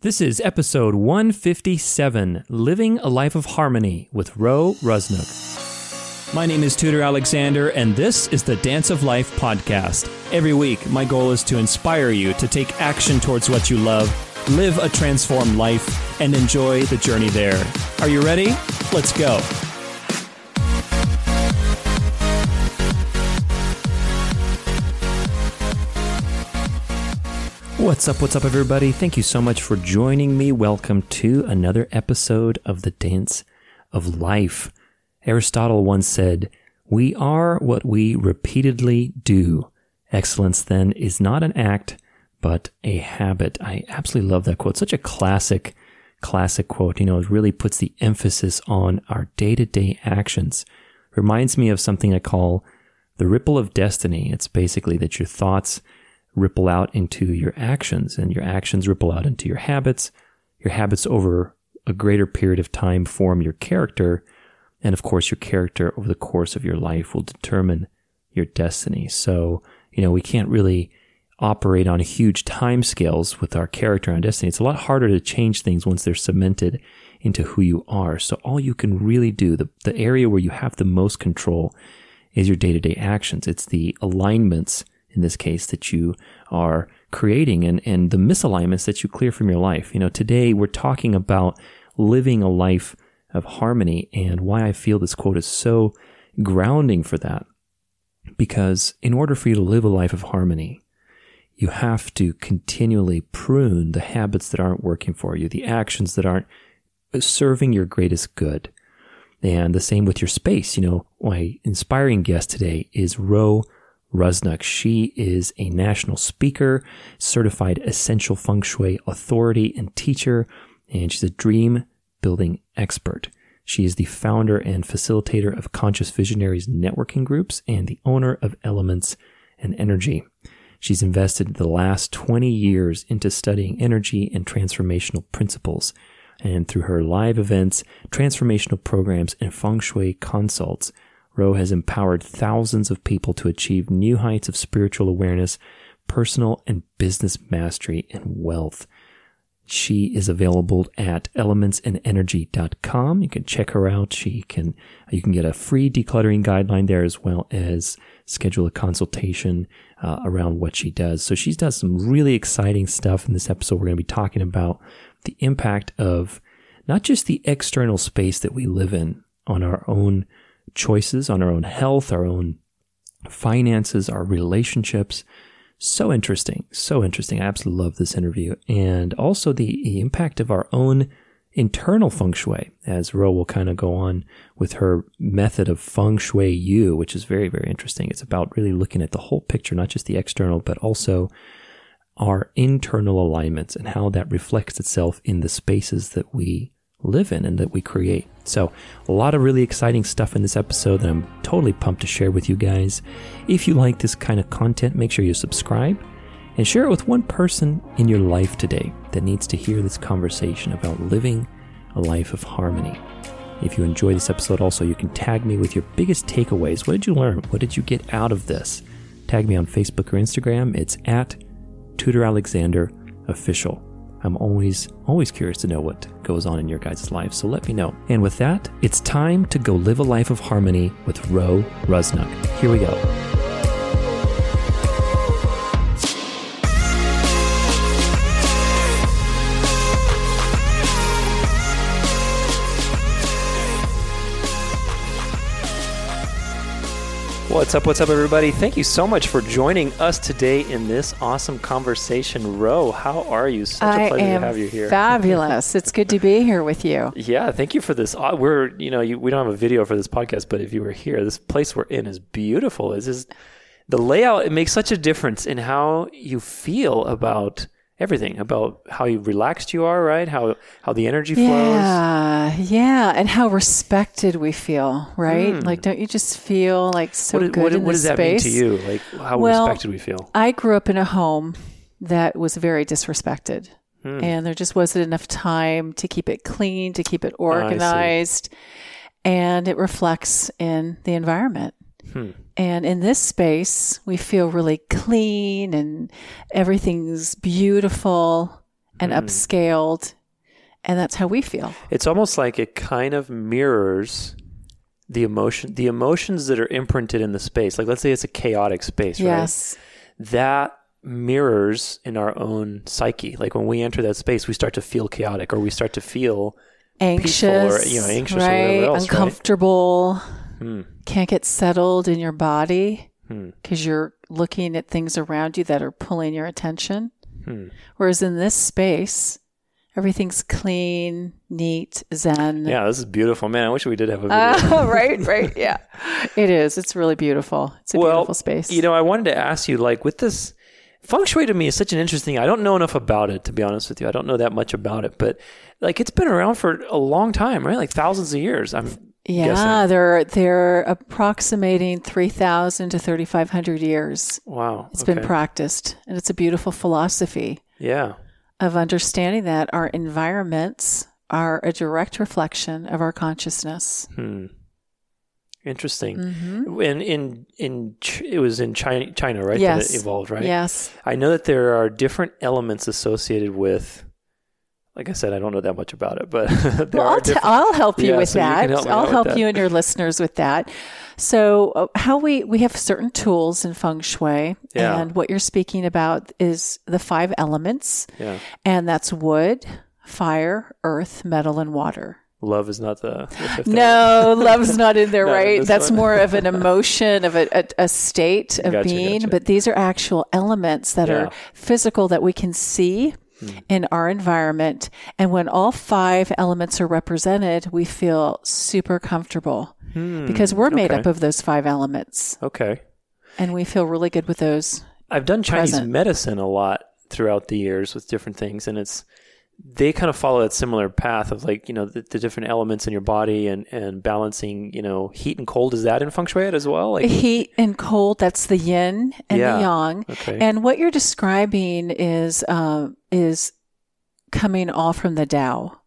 This is episode 157 Living a Life of Harmony with Ro Rusnock. My name is Tudor Alexander, and this is the Dance of Life podcast. Every week, my goal is to inspire you to take action towards what you love, live a transformed life, and enjoy the journey there. Are you ready? Let's go. What's up? What's up, everybody? Thank you so much for joining me. Welcome to another episode of the Dance of Life. Aristotle once said, We are what we repeatedly do. Excellence, then, is not an act, but a habit. I absolutely love that quote. Such a classic, classic quote. You know, it really puts the emphasis on our day to day actions. Reminds me of something I call the ripple of destiny. It's basically that your thoughts ripple out into your actions, and your actions ripple out into your habits. Your habits over a greater period of time form your character. And of course, your character over the course of your life will determine your destiny. So, you know, we can't really operate on huge time scales with our character and destiny. It's a lot harder to change things once they're cemented into who you are. So all you can really do, the, the area where you have the most control is your day to day actions. It's the alignments in this case that you are creating and, and the misalignments that you clear from your life. You know, today we're talking about living a life of harmony and why I feel this quote is so grounding for that. Because in order for you to live a life of harmony, you have to continually prune the habits that aren't working for you, the actions that aren't serving your greatest good. And the same with your space. You know, my inspiring guest today is Ro Rusnock. She is a national speaker, certified essential feng shui authority and teacher, and she's a dream building expert. She is the founder and facilitator of Conscious Visionaries networking groups and the owner of Elements and Energy. She's invested the last 20 years into studying energy and transformational principles. And through her live events, transformational programs, and feng shui consults, Ro has empowered thousands of people to achieve new heights of spiritual awareness, personal and business mastery, and wealth. She is available at elementsandenergy.com. You can check her out. She can, you can get a free decluttering guideline there as well as schedule a consultation uh, around what she does. So she's done some really exciting stuff in this episode. We're going to be talking about the impact of not just the external space that we live in on our own choices on our own health, our own finances, our relationships. So interesting. So interesting. I absolutely love this interview. And also the, impact of our own internal feng shui, as Ro will kind of go on with her method of feng shui yu, which is very, very interesting. It's about really looking at the whole picture, not just the external, but also our internal alignments and how that reflects itself in the spaces that we live in and that we create. So, a lot of really exciting stuff in this episode that I'm totally pumped to share with you guys. If you like this kind of content, make sure you subscribe and share it with one person in your life today that needs to hear this conversation about living a life of harmony. If you enjoy this episode, also, you can tag me with your biggest takeaways. What did you learn? What did you get out of this? Tag me on Facebook or Instagram. It's at Tudor Alexander Official. I'm always, always curious to know what goes on in your guys' lives, so let me know. And with that, it's time to go live a life of harmony with Ro Rusnock. Here we go. What's up? What's up, everybody? Thank you so much for joining us today in this awesome conversation. Ro, how are you? Such I a pleasure to have you here. Fabulous. it's good to be here with you. Yeah, thank you for this. Uh, we're, you know, you, we don't have a video for this podcast, but if you were here, this place we're in is beautiful. This is the layout. It makes such a difference in how you feel about everything about how relaxed you are, right? How how the energy flows. Yeah, yeah, and how respected we feel, right? Mm. Like, don't you just feel like so what, good what, in what does that mean to you? Like, how well, respected we feel? I grew up in a home that was very disrespected. Mm. And there just wasn't enough time to keep it clean, to keep it organized. and it reflects in the environment. Hmm. And in this space, we feel really clean and everything's beautiful. and upscaled. And that's how we feel. It's almost like it kind of mirrors the emotion, the emotions that are imprinted in the space. Like, let's say it's a chaotic space, Yes. right? That mirrors in our own psyche. Like when we enter that space, we start to feel chaotic, or we start to feel Anxious, or, you know, anxious or right? whatever else, right? Hmm. Can't get settled in your body Hmm. because you're looking at things around you that are pulling your attention. Hmm. Whereas in this space, everything's clean, neat, zen. Yeah, this is beautiful, man. I wish we did have a video. Uh, right, right. Yeah. It is. It's really beautiful. It's a well, beautiful space. You know, I wanted to ask you, like, with this feng shui to me is such an interesting. I don't know enough about it to be honest with you. I don't know that much about it, but like, it's been around for a long time, right? Like thousands of years. I'm yeah, guessing. they're they're approximating 3000 to 3500 years. wow. It's okay. been practiced and it's a beautiful philosophy yeah. of understanding that our environments are a direct reflection of our consciousness. Hmm. Interesting. Mm-hmm. In in in it was in China, China, right? Yes. That it evolved, right? Yes. I know that there are different elements associated with. Like I said, I don't know that much about it, but Well, are I'll, t-. I'll help you Yeah, with so that. can help I'll help that. you and your listeners with that. So, uh, how we we have certain tools in feng shui, Yeah. and what you're speaking about is the five elements, yeah, and that's wood, fire, earth, metal, and water. love is not the. the fifth No, love's not in there, in right? this That's one. more of an emotion, of a, a, a state of Gotcha, being. gotcha. But these are actual elements that Yeah. are physical that we can see Hmm. in our environment. And when all five elements are represented, we feel super comfortable because we're made Hmm. okay. up of those five elements. Okay. And we feel really good with those. I've done Chinese Present. medicine a lot throughout the years with different things, and it's they kind of follow that similar path of like you know the, the different elements in your body and and balancing you know heat and cold. Is that in feng shui as well? Like Heat and cold, that's the yin and Yeah. the yang. okay, And what you're describing is um, is coming all from the Tao.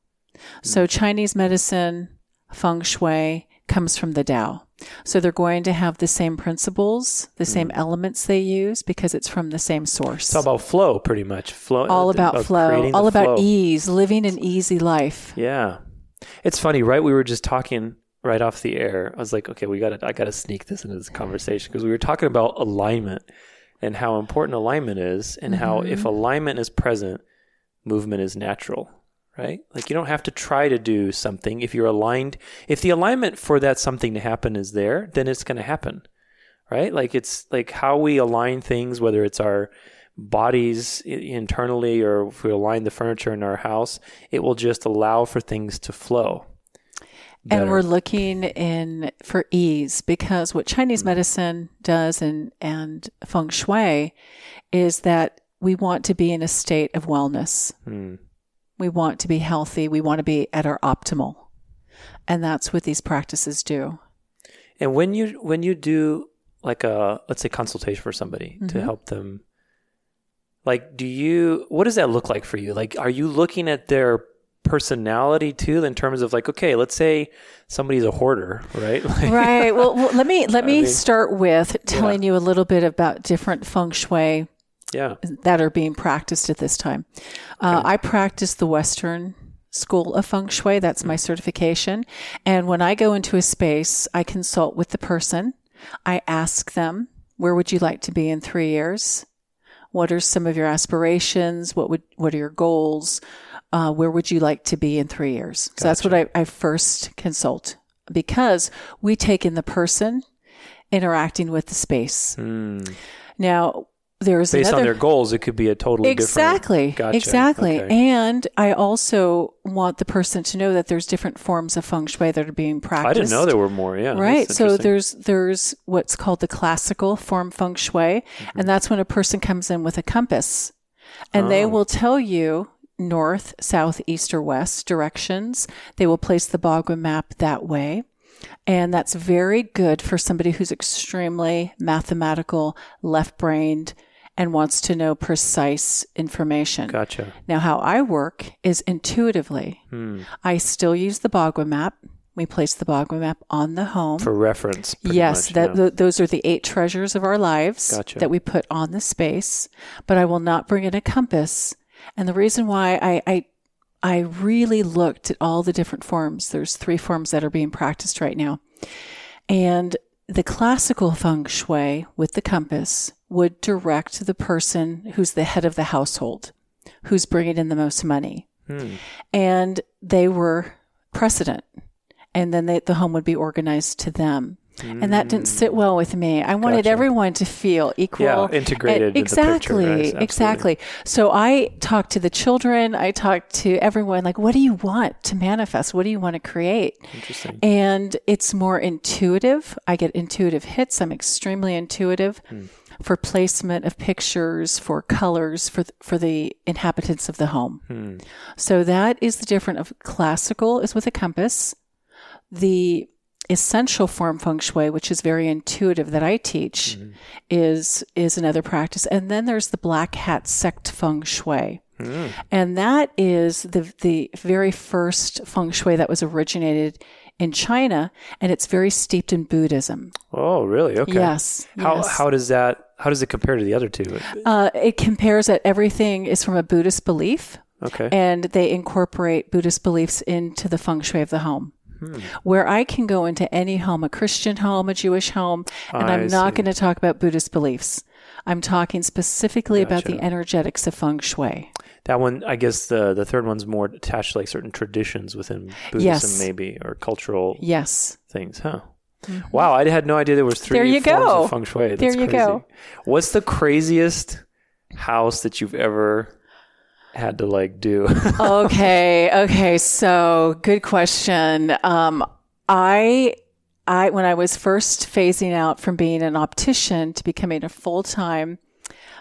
So Chinese medicine, feng shui comes from the Tao. So they're going to have the same principles, the same mm. elements they use because it's from the same source. it's all about flow, pretty much. Flow, uh, all about flow, all about flow. ease, living an easy life. Yeah, it's funny, right? We were just talking right off the air. I was like, okay, we got to, I got to sneak this into this conversation because we were talking about alignment and how important alignment is, and mm-hmm. how if alignment is present, movement is natural, right? Like you don't have to try to do something if you're aligned. If the alignment for that something to happen is there, then it's going to happen, right? Like it's like how we align things, whether it's our bodies internally or if we align the furniture in our house, it will just allow for things to flow. And we're looking in for ease because what Hmm. Chinese medicine does and, and feng shui is that we want to be in a state of wellness. Hmm. We want to be healthy. We want to be at our optimal. And that's what these practices do. And when you when you do like a let's say consultation for somebody Mm-hmm. to help them like do you what does that look like for you? Like are you looking at their personality too in terms of like okay, let's say somebody's a hoarder, right? Like, Right. Well, well let me let me mean- start with telling you a little bit about different feng shui Yeah. that are being practiced at this time. Uh, I practice the Western School of Feng Shui. That's my certification. And when I go into a space, I consult with the person. I ask them, where would you like to be in three years? What are some of your aspirations? What would, what are your goals? Uh, where would you like to be in three years? So that's what I, I first consult because we take in the person interacting with the space. Now, there's. Based another on their goals, it could be a totally exactly different Gotcha. exactly Okay. and i also want the person to know that there's different forms of feng shui that are being practiced I didn't know there were more. Yeah. right so there's there's what's called the classical form feng shui Mm-hmm. and that's when a person comes in with a compass and they Oh. will tell you north south east or west directions they will place the bagua map that way and that's very good for somebody who's extremely mathematical left brained and wants to know precise information Gotcha. now, how I work is intuitively. Hmm. I still use the Bagua map. We place the Bagua map on the home. For reference. yes, much, that yeah. th- those are the eight treasures of our lives Gotcha. that we put on the space. But I will not bring in a compass And the reason why I, I I really looked at all the different forms. There's three forms that are being practiced right now. And the classical feng shui with the compass would direct the person who's the head of the household, who's bringing in the most money. Hmm. And they were precedent. And then they, the home would be organized to them. Mm. And that didn't sit well with me. I wanted gotcha. everyone to feel equal. Yeah, integrated. exactly. Picture, right? Exactly. So I talked to the children. I talked to everyone like, what do you want to manifest? What do you want to create? Interesting. And it's more intuitive. I get intuitive hits. I'm extremely intuitive. Mm. For placement of pictures, for colors, for for the inhabitants of the home, hmm. so that is the difference of classical is with a compass, the essential form feng shui, which is very intuitive that I teach, mm-hmm. is is another practice. And then there's the black hat sect feng shui. Mm. And that is the the very first feng shui that was originated in China and it's very steeped in Buddhism. Oh, really? Okay. Yes. How yes. how does that how does it compare to the other two? Uh, it compares that everything is from a Buddhist belief. Okay. And they incorporate Buddhist beliefs into the feng shui of the home. Hmm. Where I can go into any home, a Christian home, a Jewish home, and I am not going to talk about Buddhist beliefs. I'm talking specifically gotcha. about the energetics of feng shui. That one, I guess the the third one's more attached to like certain traditions within Buddhism, yes. maybe, or cultural yes things, huh? Mm-hmm. Wow, I had no idea there was three there you forms go. of feng shui. That's there you crazy. go. What's the craziest house that you've ever had to like do? okay. Okay. So good question. Um, I, I, when I was first phasing out from being an optician to becoming a full time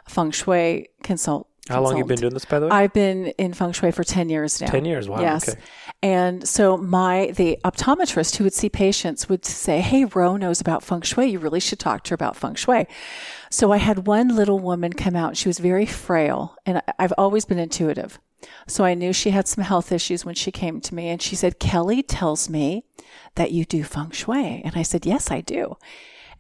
feng shui consult. How long have you been doing this, by the way? I've been in feng shui for 10 years now. 10 years, wow. Yes. Okay. And so my, the optometrist who would see patients would say, Hey, Ro knows about feng shui. You really should talk to her about feng shui. So I had one little woman come out. She was very frail, and I've always been intuitive. So I knew she had some health issues when she came to me, and she said, Kelly tells me that you do feng shui. And I said, Yes, I do.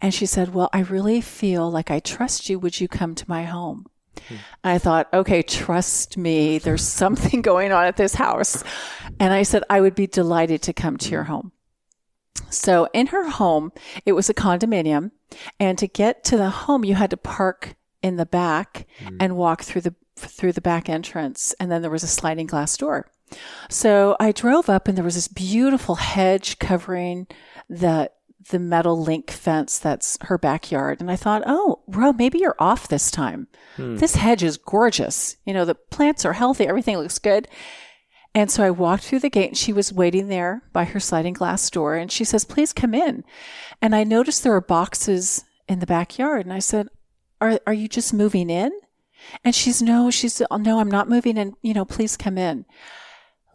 And she said, Well, I really feel like I trust you. Would you come to my home? Hmm. I thought, okay, trust me. There's something going on at this house. And I said, I would be delighted to come to your home. So in her home, it was a condominium. And to get to the home, you had to park in the back mm. and walk through the through the back entrance and then there was a sliding glass door. So I drove up and there was this beautiful hedge covering the the metal link fence that's her backyard. And I thought, oh, Ro, maybe you're off this time. Hmm. This hedge is gorgeous. You know, the plants are healthy, everything looks good. And so I walked through the gate and she was waiting there by her sliding glass door and she says, please come in. And I noticed there were boxes in the backyard and I said, are, are you just moving in? And she's, no, she's, oh, no, I'm not moving in. You know, please come in.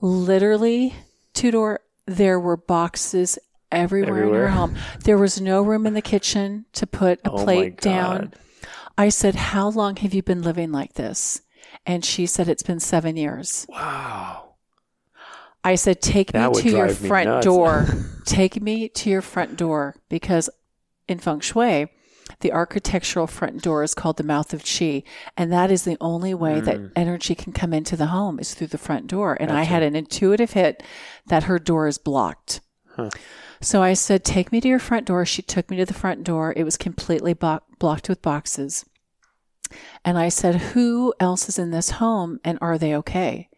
Literally, Tudor, there were boxes everywhere, everywhere, in her home. There was no room in the kitchen to put a oh plate down. I said, how long have you been living like this? And she said, it's been seven years. Wow. I said, take that me to your front door. take me to your front door because in feng shui, the architectural front door is called the mouth of chi. And that is the only way mm. that energy can come into the home is through the front door. And gotcha. I had an intuitive hit that her door is blocked. Huh. So I said, take me to your front door. She took me to the front door. It was completely bo- blocked with boxes. And I said, who else is in this home and are they okay?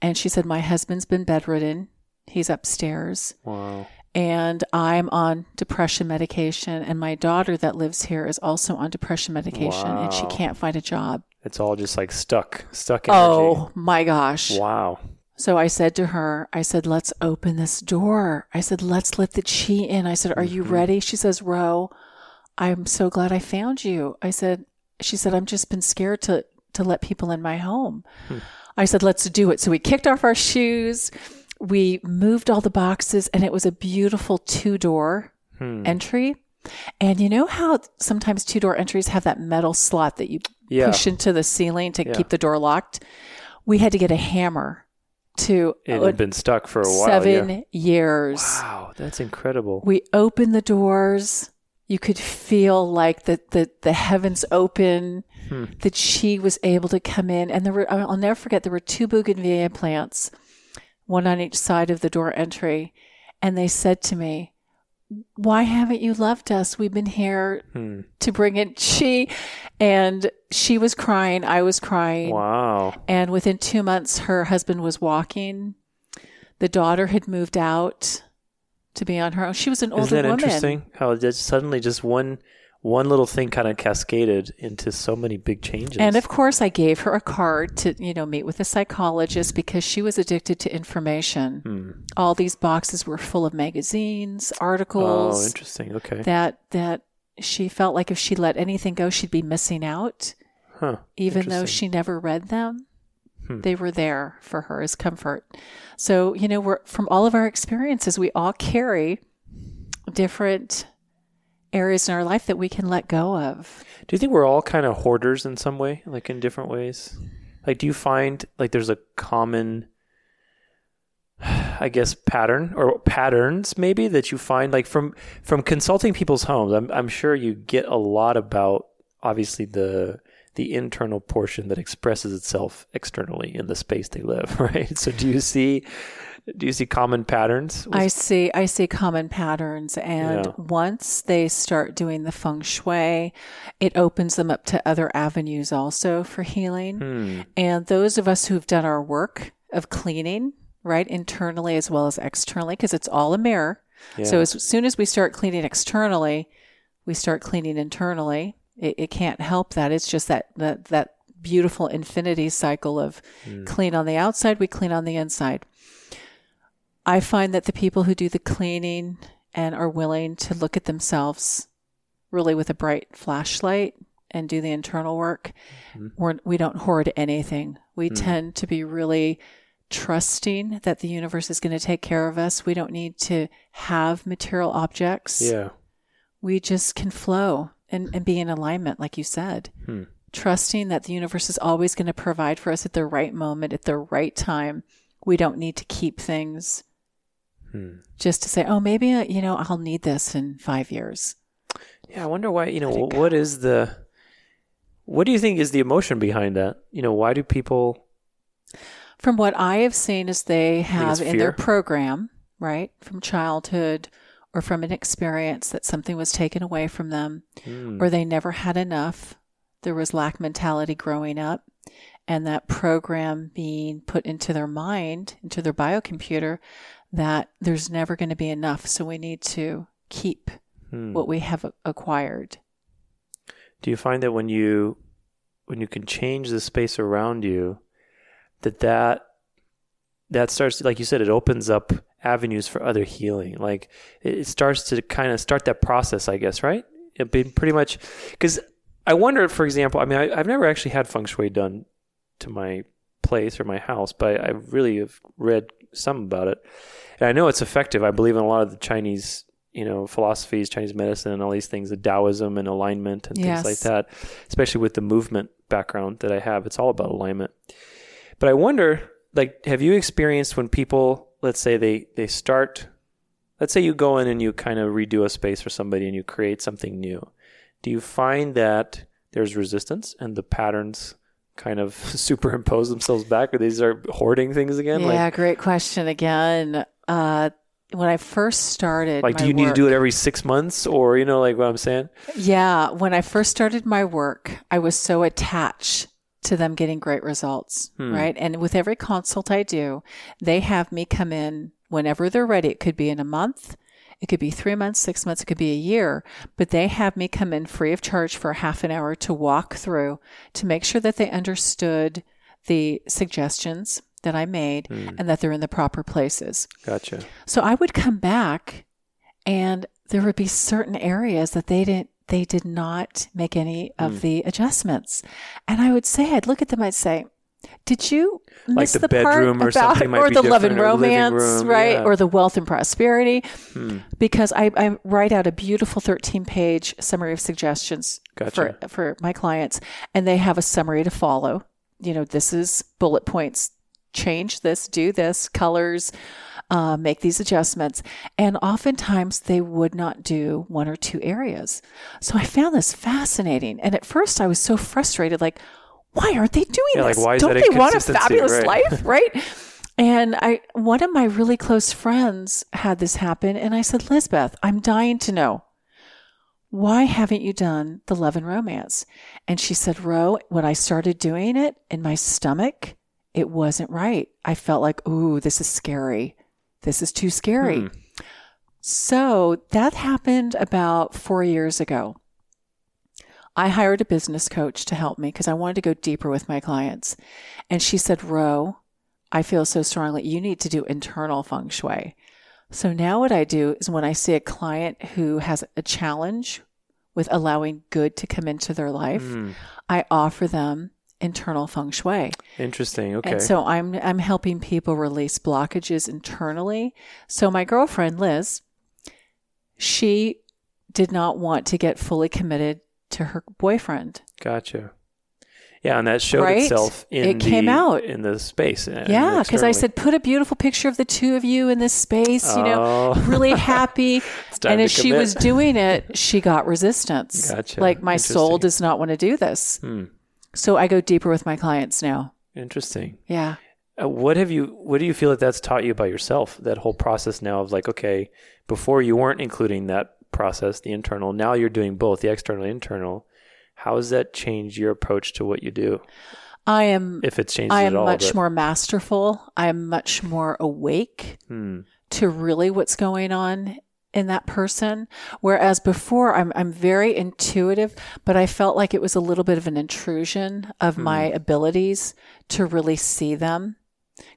And she said, My husband's been bedridden. He's upstairs. Wow. And I'm on depression medication. And my daughter that lives here is also on depression medication wow. and she can't find a job. It's all just like stuck, stuck energy. Oh my gosh. Wow. So I said to her, I said, let's open this door. I said, let's let the chi in. I said, are mm-hmm. you ready? She says, Ro, I'm so glad I found you. I said, she said, I've just been scared to, to let people in my home. Hmm. I said, let's do it. So we kicked off our shoes. We moved all the boxes and it was a beautiful two door hmm. entry. And you know how sometimes two door entries have that metal slot that you yeah. push into the ceiling to yeah. keep the door locked? We had to get a hammer to. It had been stuck for a while. Seven yeah. years. Wow, that's incredible. We opened the doors You could feel like the, the, the heavens open, Hmm. that she was able to come in. And there were, I'll never forget, there were two bougainvillea plants, one on each side of the door entry. And they said to me, why haven't you loved us? We've been here Hmm. to bring in she and she was crying. I was crying. Wow. And within two months, her husband was walking. The daughter had moved out to be on her own. She was an older Isn't that woman. interesting? How just suddenly just one one little thing kind of cascaded into so many big changes. And of course, I gave her a card to, you know, meet with a psychologist because she was addicted to information. Hmm. All these boxes were full of magazines, articles. oh, interesting. Okay. that that she felt like if she let anything go, she'd be missing out. huh. even though she never read them Hmm. they were there for her as comfort so you know we're from all of our experiences we all carry different areas in our life that we can let go of Do you think we're all kind of hoarders in some way, like in different ways? Like, do you find like there's a common, I guess, pattern or patterns maybe that you find like from from consulting people's homes? I'm I'm sure you get a lot about obviously the the internal portion that expresses itself externally in the space they live, right? So do you see do you see common patterns? i see i see common patterns and Yeah. once they start doing the feng shui it opens them up to other avenues also for healing Hmm. And those of us who've done our work of cleaning, right, internally as well as externally, because it's all a mirror. So as soon as we start cleaning externally, we start cleaning internally. It, it can't help that. It's just that that that beautiful infinity cycle of Hmm. clean on the outside, we clean on the inside. I find that the people who do the cleaning and are willing to look at themselves really with a bright flashlight and do the internal work, we're, we don't hoard anything. We tend to be really trusting that the universe is going to take care of us. We don't need to have material objects. Yeah. We just can flow and, and be in alignment, like you said. Hmm. Trusting that the universe is always going to provide for us at the right moment, at the right time. We don't need to keep things Hmm. just to say, oh, maybe, uh, you know, I'll need this in five years. Yeah, I wonder why. You know, Let it wh- what is the what do you think is the emotion behind that? You know, why do people? From what I have seen is they have in their program, right, from childhood or from an experience that something was taken away from them Hmm. or they never had enough. There was lack mentality growing up and that program being put into their mind, into their biocomputer that there's never going to be enough, so we need to keep Hmm. what we have acquired. Do you find that when you when you can change the space around you, that that that starts like you said, it opens up avenues for other healing. Like it, it starts to kind of start that process, I guess, right? It been pretty much because I wonder, for example, I mean, I, I've never actually had feng shui done to my place or my house, but I really have read some about it, and I know it's effective. I believe in a lot of the Chinese, you know, philosophies, Chinese medicine, and all these things, the Taoism and alignment and Yes. things like that. Especially with the movement background that I have, it's all about alignment. But I wonder, like, have you experienced when people, let's say they they start, let's say you go in and you kind of redo a space for somebody and you create something new. Do you find that there's resistance and the patterns kind of superimpose themselves back, or these are hoarding things again? yeah, great question again. Uh, when I first started, like, like do you need to do it every six months, or you know, like what I'm saying? Yeah, when I first started my work, I was so attached to them getting great results, Hmm. right? And with every consult I do, they have me come in whenever they're ready. It could be in a month, it could be three months, six months, it could be a year, but they have me come in free of charge for half an hour to walk through to make sure that they understood the suggestions that I made Hmm. and that they're in the proper places. Gotcha. So I would come back and there would be certain areas that they didn't they did not make any of Hmm. the adjustments. And I would say I'd look at them I'd say, "Did you Like the the, bedroom or part about something or the love and or romance, room, right? yeah. Or the wealth and prosperity?" Hmm. Because I, I write out a beautiful 13 page summary of suggestions Gotcha. for for my clients and they have a summary to follow. You know, this is bullet points. Change this, do this, colors, uh, make these adjustments. And oftentimes they would not do one or two areas. So I found this fascinating. And at first I was so frustrated, like, why aren't they doing Yeah, like, this? is Don't they want a fabulous Right. life? Right. And I, one of my really close friends had this happen. And I said, Lisbeth, I'm dying to know why haven't you done the love and romance? And she said, Ro, when I started doing it in my stomach, it wasn't right. I felt like, ooh, this is scary. This is too scary. Hmm. So that happened about four years ago. I hired a business coach to help me because I wanted to go deeper with my clients. And she said, Ro, I feel so strongly you need to do internal feng shui. So now what I do is when I see a client who has a challenge with allowing good to come into their life, Hmm. I offer them internal feng shui. Interesting. Okay. And so I'm I'm helping people release blockages internally. So my girlfriend Liz, she did not want to get fully committed to her boyfriend. gotcha. Yeah, and that showed Right? itself in It came out. in the space. uh, Yeah, because I said put a beautiful picture of the two of you in this space, you know, Oh. really happy. And as she was doing it, she got resistance. Gotcha. Like my soul does not want to do this. Hmm. So I go deeper with my clients now. Interesting. Yeah. Uh, what have you? What do you feel that that's taught you about yourself? That whole process now of like, okay, before you weren't including that process, the internal. Now you're doing both, the external and internal. How has that changed your approach to what you do? I am If it changes I am all, much but- more masterful. I am much more awake Hmm. to really what's going on in that person. Whereas before I'm I'm very intuitive, but I felt like it was a little bit of an intrusion of my abilities to really see them.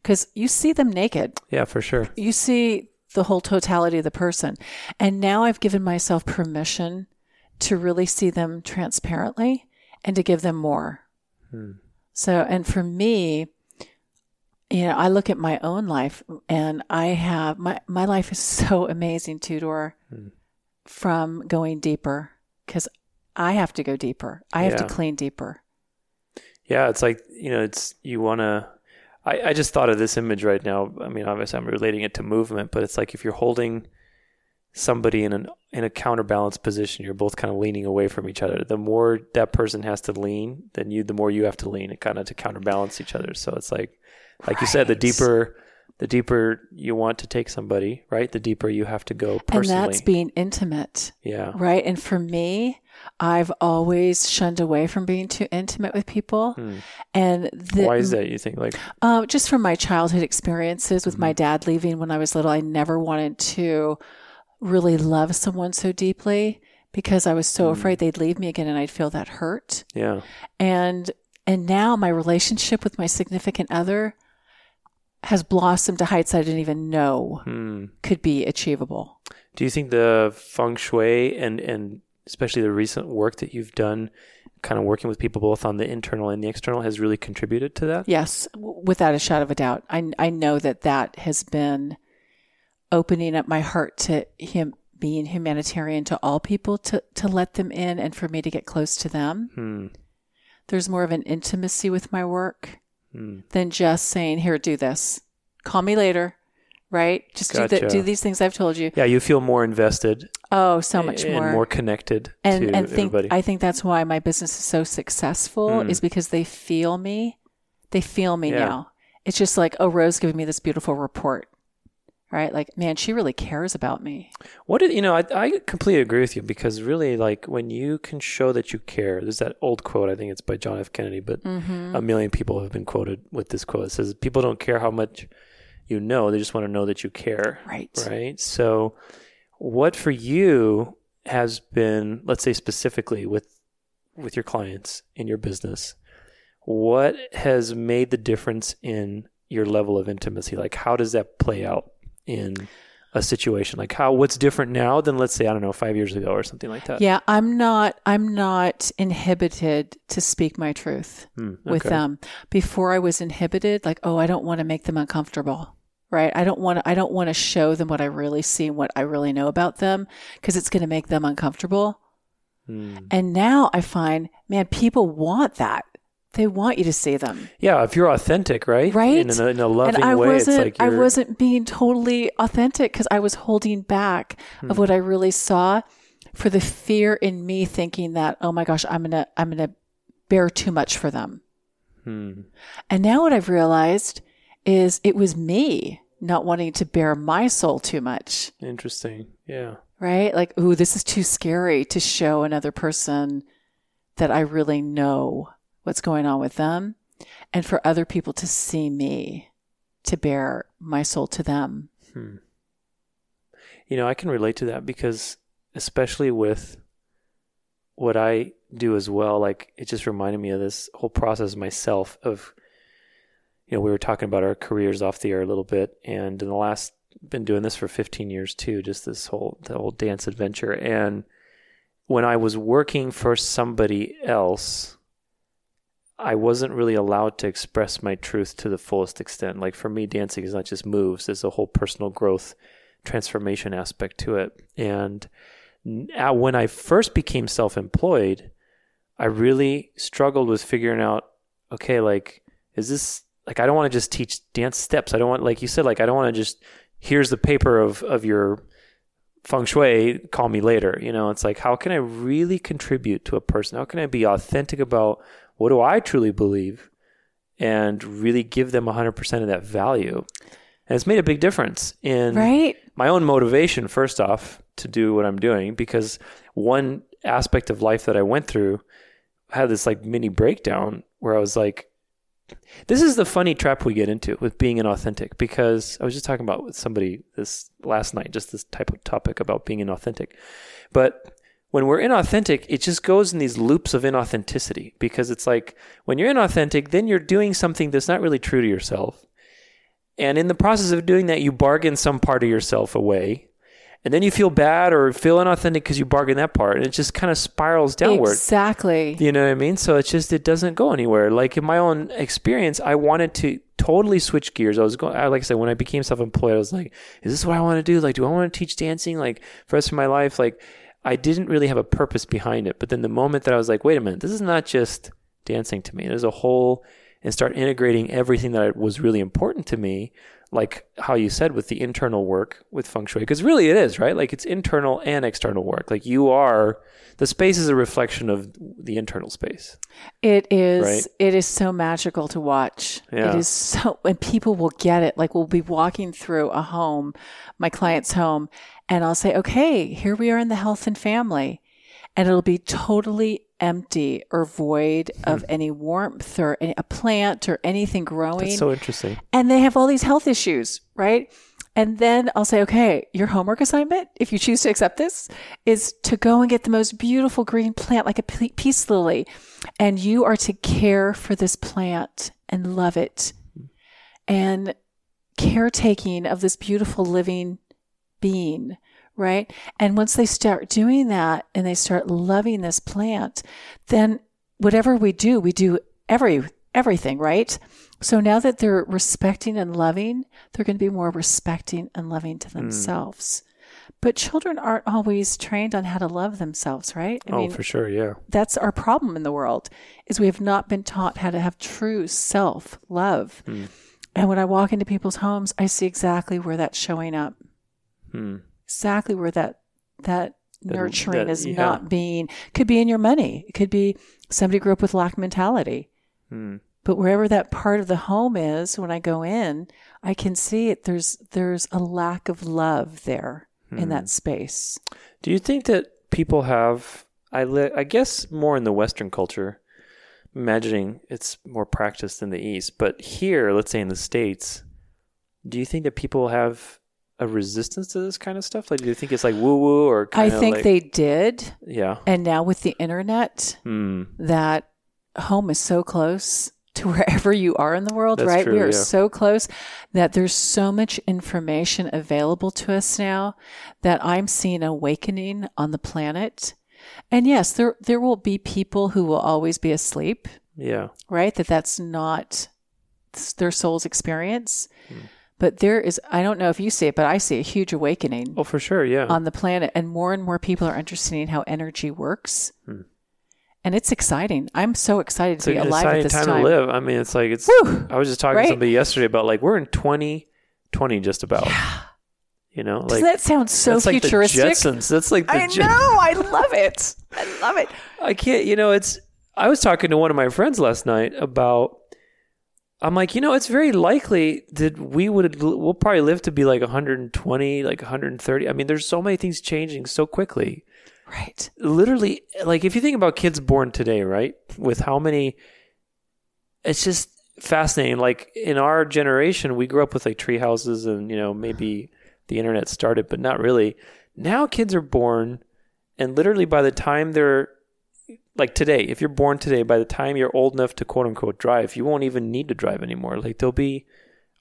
Because you see them naked. Yeah, for sure. You see the whole totality of the person. And now I've given myself permission to really see them transparently and to give them more. Hmm. So, and for me, you know, I look at my own life and I have my, my life is so amazing, Tudor, Hmm. from going deeper because I have to go deeper. I have Yeah. to clean deeper. Yeah, it's like you know, it's you want to. I, I just thought of this image right now. I mean, obviously, I'm relating it to movement, but it's like if you're holding somebody in an in a counterbalance position, you're both kind of leaning away from each other. The more that person has to lean, then you the more you have to lean, kind of to counterbalance each other. So it's like, like you said, the deeper, the deeper you want to take somebody, right? The deeper you have to go personally. And that's being intimate. yeah. Right. And for me, I've always shunned away from being too intimate with people. Hmm. And the, Why is that? You think like Uh, just from my childhood experiences with Mm-hmm. my dad leaving when I was little, I never wanted to really love someone so deeply because I was so Mm. afraid they'd leave me again and I'd feel that hurt. yeah, And and now my relationship with my significant other has blossomed to heights I didn't even know hmm. could be achievable. Do you think the feng shui and and especially the recent work that you've done, kind of working with people both on the internal and the external, has really contributed to that? Yes, w- without a shadow of a doubt. I I know that that has been opening up my heart to him being humanitarian to all people to to let them in and for me to get close to them. Hmm. There's more of an intimacy with my work Hmm. than just saying, "Here, do this. Call me later." Right? Just do the, do these things I've told you. Yeah, you feel more invested Oh, so much more. and more. more connected and and think everybody. I think that's why my business is so successful Hmm. is because they feel me. They feel me Yeah. now. It's just like, oh, Ro's giving me this beautiful report. Right? Like, man, she really cares about me. What did you know? I, I completely agree with you because really, like when you can show that you care, there's that old quote. I think it's by John F. Kennedy, but Mm-hmm. a million people have been quoted with this quote. It says, "People don't care how much you know; they just want to know that you care." Right. Right. So, what for you has been, let's say specifically with with your clients in your business, what has made the difference in your level of intimacy? Like, how does that play out in a situation? Like, how what's different now than let's say I don't know five years ago or something like that? Yeah, I'm not I'm not inhibited to speak my truth Hmm, with them. Before I was inhibited, like, oh, I don't want to make them uncomfortable. Right? I don't want to I don't want to show them what I really see and what I really know about them because it's going to make them uncomfortable. Hmm. And now I find, man, people want that. they want you to see them. Yeah, if you're authentic, right? Right. In a, in a loving and I way, wasn't, it's like I wasn't being totally authentic because I was holding back Hmm. of what I really saw for the fear in me thinking that, oh my gosh, I'm gonna, I'm gonna bare too much for them. Hmm. And now what I've realized is it was me not wanting to bare my soul too much, interesting. Yeah. right? Like, ooh, this is too scary to show another person that I really know what's going on with them and for other people to see me to bare my soul to them. Hmm. You know, I can relate to that because, especially with what I do as well, like it just reminded me of this whole process myself of, you know, we were talking about our careers off the air a little bit, and in the last, been doing this for 15 years too, just this whole the whole dance adventure, and when I was working for somebody else. I wasn't really allowed to express my truth to the fullest extent. Like for me, dancing is not just moves; there's a whole personal growth, transformation aspect to it. And uh, when I first became self-employed, I really struggled with figuring out, okay, like, is this like I don't want to just teach dance steps. I don't want, like you said, like I don't want to just here's the paper of of your feng shui. Call me later. You know, it's like how can I really contribute to a person? How can I be authentic about what do I truly believe and really give them 100% of that value. And it's made a big difference in Right? my own motivation, first off, to do what I'm doing, because one aspect of life that I went through had this like mini breakdown where I was like, this is the funny trap we get into with being inauthentic because I was just talking about with somebody this last night, just this type of topic about being inauthentic. But when we're inauthentic, it just goes in these loops of inauthenticity because it's like when you're inauthentic, then you're doing something that's not really true to yourself. And in the process of doing that, you bargain some part of yourself away. And then you feel bad or feel inauthentic because you bargain that part. And it just kind of spirals downward. Exactly. You know what I mean? So it's just it doesn't go anywhere. Like in my own experience, I wanted to totally switch gears. I was going, I- like I said, when I became self-employed, I was like, "Is this what I want to do? Like, do I want to teach dancing like for the rest of my life?" Like, I didn't really have a purpose behind it. But then the moment that I was like, "Wait a minute, this is not just dancing to me. There's a whole," and start integrating everything that was really important to me, like how you said with the internal work with feng shui, because really it is right. Like it's internal and external work. Like you are the space is a reflection of the internal space. It is Right? it is so magical to watch. Yeah. It is so and people will get it. Like we'll be walking through a home, my client's home, and I'll say, "Okay, here we are in the health and family." And it'll be totally empty or void of hmm. any warmth or any, a plant or anything growing That's so interesting. and they have all these health issues, right? And then I'll say, okay, your homework assignment, if you choose to accept this, is to go and get the most beautiful green plant like a pe- peace lily. And you are to care for this plant and love it. Hmm. And caretaking of this beautiful living being, right? And once they start doing that and they start loving this plant, then whatever we do, we do every everything, right? So now that they're respecting and loving, they're going to be more respecting and loving to themselves. But children aren't always trained on how to love themselves, right? I oh, for sure. Yeah. that's our problem in the world is we have not been taught how to have true self love. Hmm. And when I walk into people's homes, I see exactly where that's showing up. Hmm. Exactly where that that nurturing that- is yeah. not being could be in your money. It could be somebody grew up with lack mentality. Hmm. But wherever that part of the home is, when I go in, I can see it. There's there's a lack of love there in Hmm. that space. Do you think that people have? I li- I guess more in the Western culture. Imagining it's more practiced in the East, but here, let's say in the States, do you think that people have a resistance to this kind of stuff? Like, do you think it's like woo woo or? I think like- they did, Yeah. and now with the internet, Hmm. that home is so close to wherever you are in the world, That's right? true, we are yeah. so close that there's so much information available to us now that I'm seeing awakening on the planet. And yes, there there will be people who will always be asleep, Yeah. right? That that's not their soul's experience. Hmm. But there is I don't know if you see it, but I see a huge awakening Oh, for sure. Yeah. on the planet and more and more people are understanding how energy works Hmm. and it's exciting. I'm so excited to be alive at this time, time. to live. I mean, it's like it's. Whew, I was just talking right? to somebody yesterday about like we're in 2020 just about. You know, Doesn't that sound so that's like the futuristic? Jetsons. That's like the I Je- know. I love it. I love it. I can't, you know, it's, I was talking to one of my friends last night about, I'm like, you know, it's very likely that we would, we'll probably live to be like 120, like 130. I mean, there's so many things changing so quickly. Right. Literally, like if you think about kids born today, right? With how many, it's just fascinating. Like in our generation, we grew up with like tree houses and, you know, maybe the internet started, but not really. Now kids are born and literally by the time they're like today, if you're born today, by the time you're old enough to quote unquote drive, you won't even need to drive anymore. Like there'll be,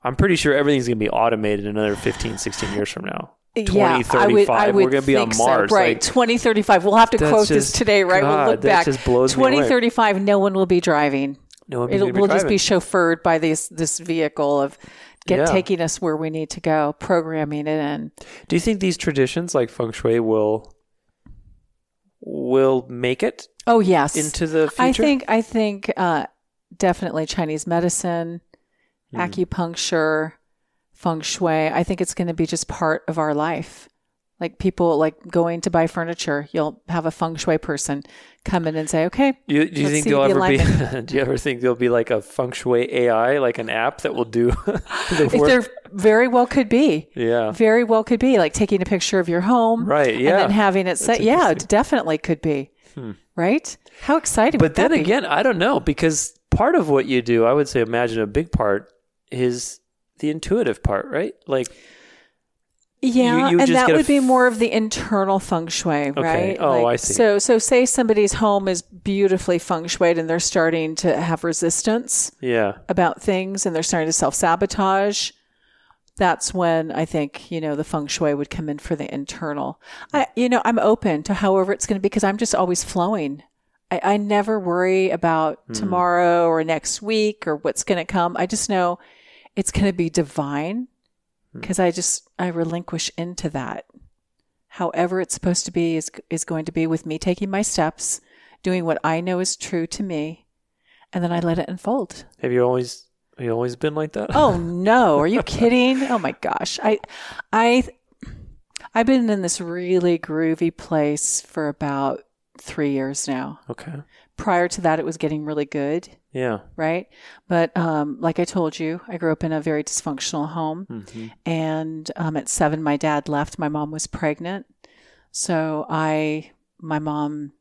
I'm pretty sure everything's going to be automated another 15, 16 years from now. yeah, 2035, I would, I we're going to be on think so. Mars. Right. Like, 2035. We'll have to quote this today, right? God, we'll look back. just blows me away. 2035, no one will be driving. no one It'll, we'll just be chauffeured by this this vehicle of get Yeah. taking us where we need to go, programming it in. Do you think these traditions like feng shui will will make it Oh yes, into the future? I think I think uh, definitely Chinese medicine, Hmm. acupuncture, feng shui. I think it's going to be just part of our life. Like people like going to buy furniture, you'll have a feng shui person come in and say, "Okay, You, do you think there'll the ever be? do you ever think there'll be like a feng shui AI, like an app that will do the if work? there very well could be." Yeah, Very well could be like taking a picture of your home, right. and Yeah, then having it set. Yeah, it definitely could be. Hmm. Right? How exciting! but then again, I don't know because part of what you do, I would say, imagine a big part is the intuitive part, right? Like, Yeah, you and that would be more of the internal feng shui, right? Oh, I see. So, so say somebody's home is beautifully feng shuied, and they're starting to have resistance yeah, about things, and they're starting to self sabotage. That's when I think you know the feng shui would come in for the internal. I, you know, I'm open to however it's going to be because I'm just always flowing. I, I never worry about Hmm. tomorrow or next week or what's going to come. I just know it's going to be divine Hmm. because I just I relinquish into that. However, it's supposed to be is is going to be with me taking my steps, doing what I know is true to me, and then I let it unfold. have you always you always been like that? Oh no, are you kidding? Oh my gosh. I I I've been in this really groovy place for about 3 years now. okay, Prior to that it was getting really good, yeah, right? But um like I told you, I grew up in a very dysfunctional home hmm and um at 7 my dad left. My mom was pregnant. So I my mom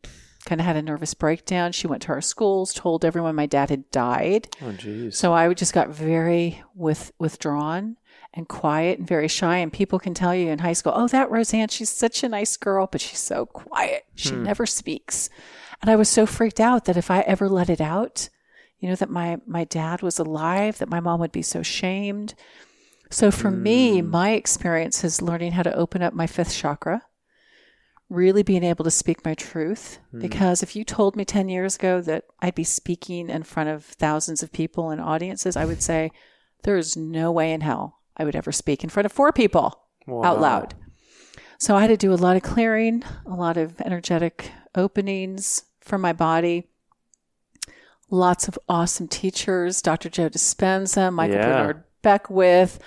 kind of had a nervous breakdown. She went to our schools, told everyone my dad had died. oh jeez, So I just got very with withdrawn and quiet and very shy. And people can tell you in high school, oh, that Roseanne, she's such a nice girl, but she's so quiet. She hmm. never speaks. And I was so freaked out that if I ever let it out, you know, that my my dad was alive, that my mom would be so shamed. So for me, hmm. my experience is learning how to open up my fifth chakra really being able to speak my truth. Hmm. Because if you told me 10 years ago that I'd be speaking in front of thousands of people and audiences, I would say, there is no way in hell I would ever speak in front of four people out loud. So I had to do a lot of clearing, a lot of energetic openings for my body. Lots of awesome teachers, Dr. Joe Dispenza, Michael Yeah. Bernard Beckwith.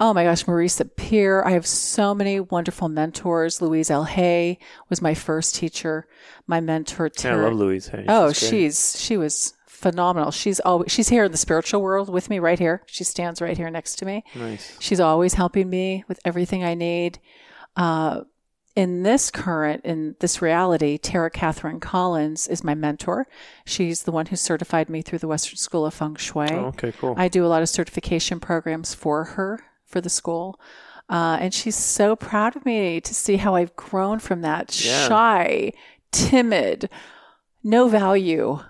Oh my gosh, Marisa Peer. I have so many wonderful mentors. Louise L. Hay was my first teacher, my mentor. Yeah, I love Louise. Hay. Oh, She's she's she was phenomenal. She's always she's here in the spiritual world with me right here. She stands right here next to me. nice. She's always helping me with everything I need. Uh, in this current, in this reality, Terah Kathryn Collins is my mentor. She's the one who certified me through the Western School of Feng Shui. Oh, okay, cool. I do a lot of certification programs for her for the school. Uh, and she's so proud of me to see how I've grown from that Yeah. shy, timid, no value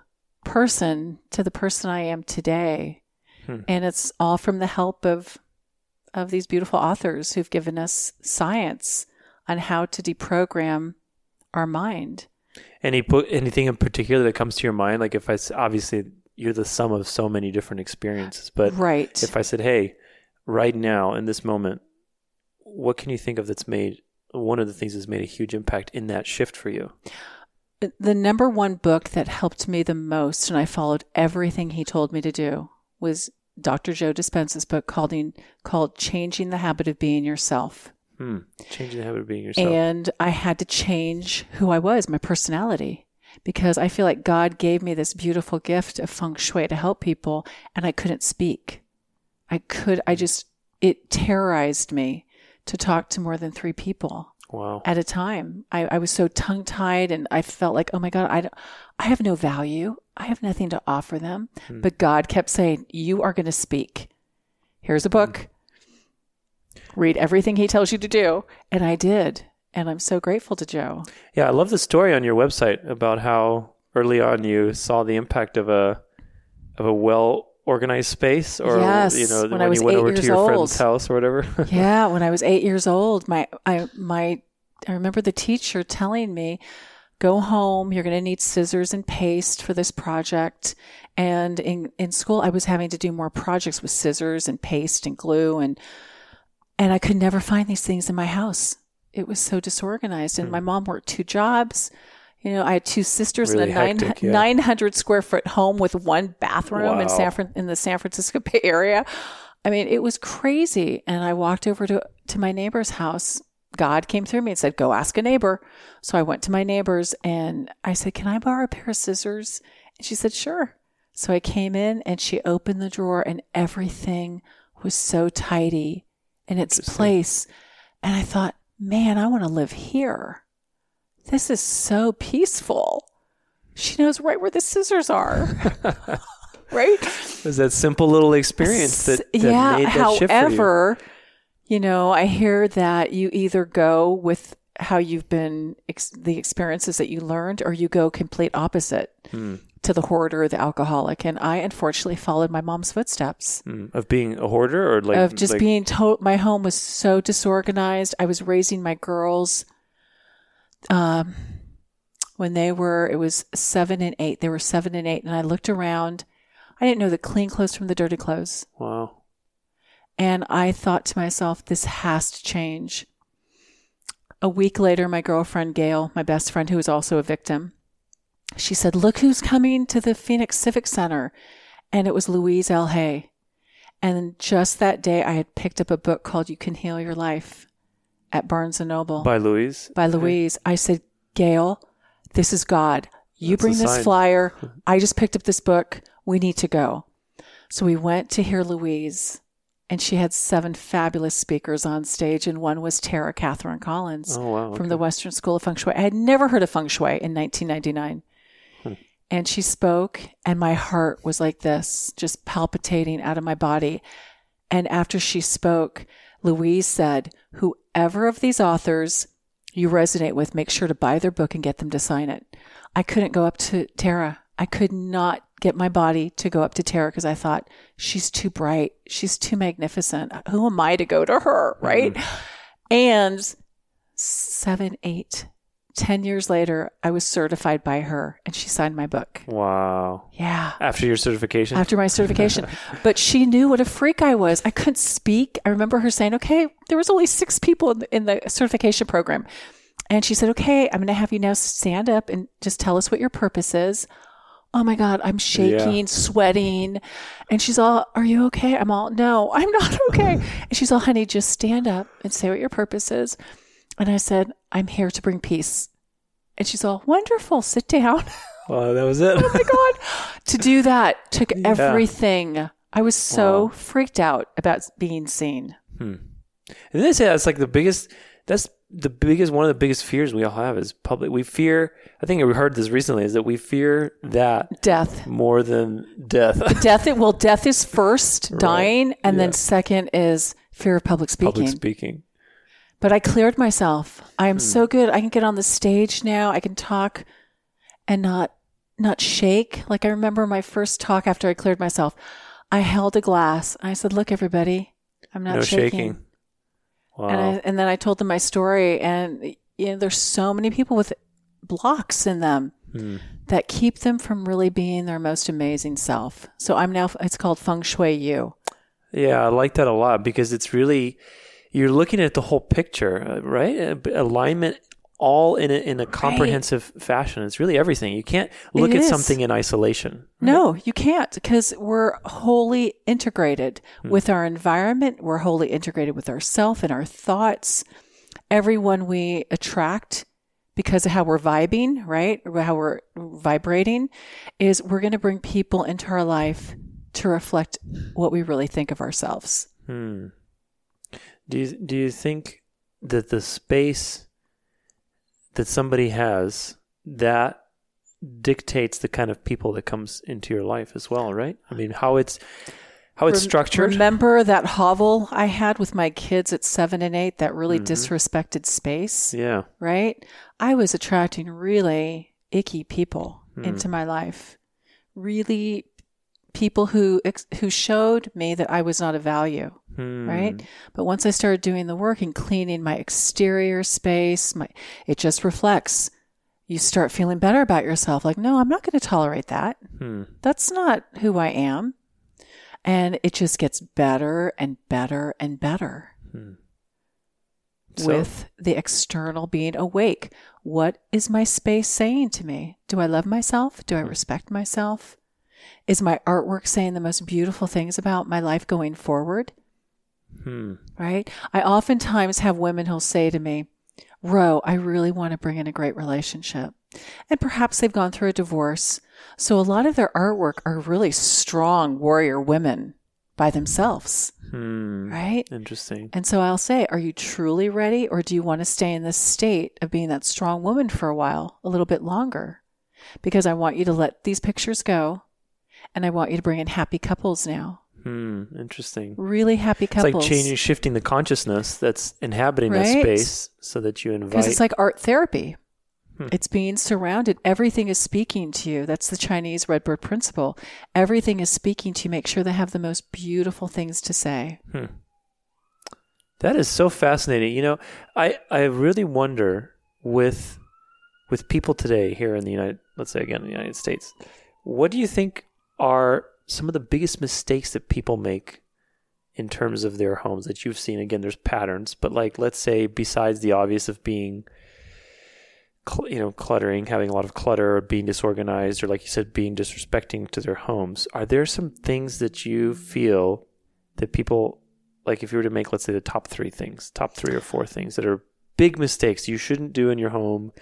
person to the person I am today. Hmm. And it's all from the help of of these beautiful authors who've given us science on how to deprogram our mind. Any put anything in particular that comes to your mind? Like if I obviously you're the sum of so many different experiences, but right. if I said, "Hey, right now in this moment, what can you think of that's made one of the things that's made a huge impact in that shift for you?" the number one book that helped me the most, and I followed everything he told me to do, was Dr. Joe Dispenza's book called, called Changing the Habit of Being Yourself. Hmm. Changing the habit of being yourself. And I had to change who I was, my personality, because I feel like God gave me this beautiful gift of feng shui to help people, and I couldn't speak. I could, I just, it terrorized me to talk to more than three people wow. at a time. I, I was so tongue tied and I felt like, oh my God, I, I have no value. I have nothing to offer them. Hmm. But God kept saying, you are going to speak. Here's a book. Hmm. Read everything he tells you to do. And I did. And I'm so grateful to Joe. Yeah, I love the story on your website about how early on you saw the impact of a of a well organized space or yes, you know when, when you went over to your old. friend's house or whatever. Yeah when i was eight years old my i my i remember the teacher telling me go home you're going to need scissors and paste for this project. And in in school i was having to do more projects with scissors and paste and glue and and i could never find these things in my house. It was so disorganized. And hmm. my mom worked two jobs you know, I had two sisters really in a hectic, nine, yeah. 900 square foot home with one bathroom wow. in San in the San Francisco Bay Area. I mean, it was crazy. And I walked over to, to my neighbor's house. God came through me and said, go ask a neighbor. So I went to my neighbor's and I said, can I borrow a pair of scissors? And she said, sure. So I came in and she opened the drawer and everything was so tidy in its place. And I thought, man, I want to live here this is so peaceful. She knows right where the scissors are. right? It was that simple little experience that, that yeah, made that however, you. you. know, I hear that you either go with how you've been ex- the experiences that you learned or you go complete opposite. Hmm. To the hoarder or the alcoholic, and I unfortunately followed my mom's footsteps hmm. of being a hoarder, or like of just like... being told. My home was so disorganized. I was raising my girls um, when they were, it was seven and eight. They were seven and eight. And I looked around. I didn't know the clean clothes from the dirty clothes. Wow. And I thought to myself, this has to change. A week later, my girlfriend, Gail, my best friend, who was also a victim, she said, Look who's coming to the Phoenix Civic Center. And it was Louise L. Hay. And just that day, I had picked up a book called You Can Heal Your Life at Barnes and Noble by Louise. By Louise. I said, Gail, this is God. You That's bring this sign. flyer. I just picked up this book. We need to go. So we went to hear Louise, and she had seven fabulous speakers on stage, and one was Terah Kathryn Collins oh, wow, from the Western School of Feng Shui. I had never heard of Feng Shui in 1999. Hmm. And she spoke, and my heart was like this, just palpitating out of my body. And after she spoke, Louise said, Whoever of these authors you resonate with, make sure to buy their book and get them to sign it. I couldn't go up to Terah. I could not get my body to go up to Terah because I thought she's too bright. She's too magnificent. Who am I to go to her? Right. Mm-hmm. And seven, eight 10 years later, I was certified by her and she signed my book. Wow. Yeah. After your certification? After my certification. but she knew what a freak I was. I couldn't speak. I remember her saying, okay, there was only six people in the, in the certification program. And she said, okay, I'm going to have you now stand up and just tell us what your purpose is. Oh my God, I'm shaking, yeah. sweating. And she's all, Are you okay? I'm all, No, I'm not okay. and she's all, Honey, just stand up and say what your purpose is. And I said, I'm here to bring peace. And she's all, wonderful, sit down. Well, that was it. oh my God. to do that took yeah. everything. I was so wow. freaked out about being seen. Hmm. And they say that's like the biggest, that's the biggest, one of the biggest fears we all have is public. We fear, I think we heard this recently, is that we fear that death more than death. death, well, death is first, right. dying. And yeah. then second is fear of public speaking. Public speaking. But I cleared myself. I am hmm. so good. I can get on the stage now. I can talk and not not shake. Like I remember my first talk after I cleared myself. I held a glass. I said, "Look, everybody, I'm not no shaking." shaking. Wow. And, I, and then I told them my story, and you know, there's so many people with blocks in them hmm. that keep them from really being their most amazing self. So I'm now. It's called Feng Shui You. Yeah, I like that a lot because it's really you're looking at the whole picture, uh, right? Uh, alignment all in a, in a comprehensive right. fashion. It's really everything. You can't look at something in isolation. No, you can't because we're wholly integrated hmm. with our environment. We're wholly integrated with ourself and our thoughts. Everyone we attract because of how we're vibing, right? How we're vibrating is we're going to bring people into our life to reflect what we really think of ourselves. Hmm. Do you, do you think that the space that somebody has that dictates the kind of people that comes into your life as well, right? I mean, how it's how it's structured. Remember that hovel I had with my kids at seven and eight, that really mm-hmm. disrespected space? Yeah. Right? I was attracting really icky people mm. into my life. Really people who who showed me that I was not a value, hmm. right? But once I started doing the work and cleaning my exterior space, my it just reflects. You start feeling better about yourself. Like, no, I'm not going to tolerate that. Hmm. That's not who I am. And it just gets better and better and better. Hmm. So, with the external being awake. What is my space saying to me? Do I love myself? Do I hmm. respect myself? Is my artwork saying the most beautiful things about my life going forward? Hmm. Right? I oftentimes have women who'll say to me, Ro, I really want to bring in a great relationship. And perhaps they've gone through a divorce. So a lot of their artwork are really strong warrior women by themselves. Hmm. Right? Interesting. And so I'll say, Are you truly ready? Or do you want to stay in this state of being that strong woman for a while, a little bit longer? Because I want you to let these pictures go and I want you to bring in happy couples now. Hmm, interesting. Really happy couples. It's like changing, shifting the consciousness that's inhabiting right? that space so that you invite. Because it's like art therapy. Hmm. It's being surrounded. Everything is speaking to you. That's the Chinese Redbird principle. Everything is speaking to you. Make sure they have the most beautiful things to say. Hmm. That is so fascinating. You know, I, I really wonder with with people today here in the United, let's say again in the United States, what do you think are some of the biggest mistakes that people make in terms of their homes that you've seen? Again, there's patterns, but like let's say besides the obvious of being you know cluttering having a lot of clutter or being disorganized or like you said being disrespecting to their homes are there some things that you feel that people like if you were to make let's say the top three things top three or four things that are big mistakes you shouldn't do in your home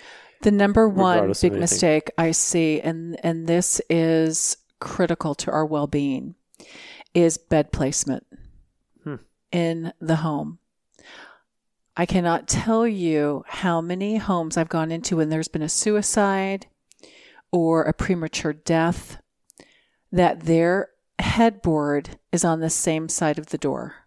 the number one big mistake i see and and this is critical to our well being is bed placement hmm. in the home. I cannot tell you how many homes I've gone into when there's been a suicide or a premature death that their headboard is on the same side of the door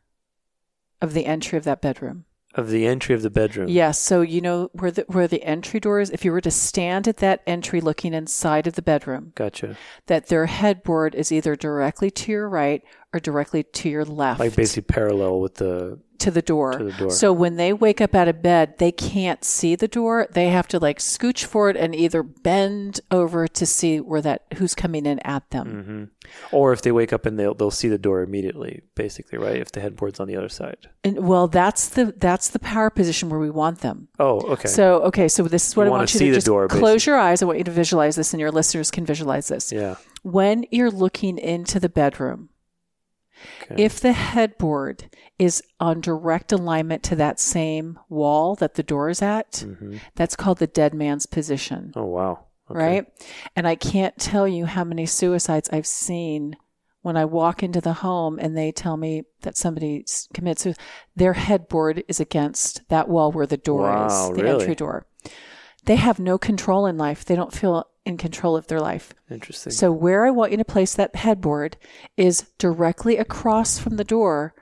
of the entry of that bedroom of the entry of the bedroom. Yes. So you know where the where the entry door is. If you were to stand at that entry, looking inside of the bedroom, gotcha. That their headboard is either directly to your right or directly to your left, like basically parallel with the to the door. To the door. So when they wake up out of bed, they can't see the door. They have to like scooch for it and either bend over to see where that who's coming in at them. Mm-hmm. Or if they wake up and they'll they'll see the door immediately, basically, right? If the headboard's on the other side. And well, that's the that's the power position where we want them. Oh, okay. So okay, so this is what you I want you to just door, close your eyes. I want you to visualize this, and your listeners can visualize this. Yeah. When you're looking into the bedroom, Okay. If the headboard is on direct alignment to that same wall that the door is at, mm-hmm. that's called the dead man's position. Oh, wow. Okay. Right? And I can't tell you how many suicides I've seen when I walk into the home and they tell me that somebody's committed suicide. Their headboard is against that wall where the door wow, is, the really? entry door. They have no control in life. They don't feel in control of their life. Interesting. So, where I want you to place that headboard is directly across from the door,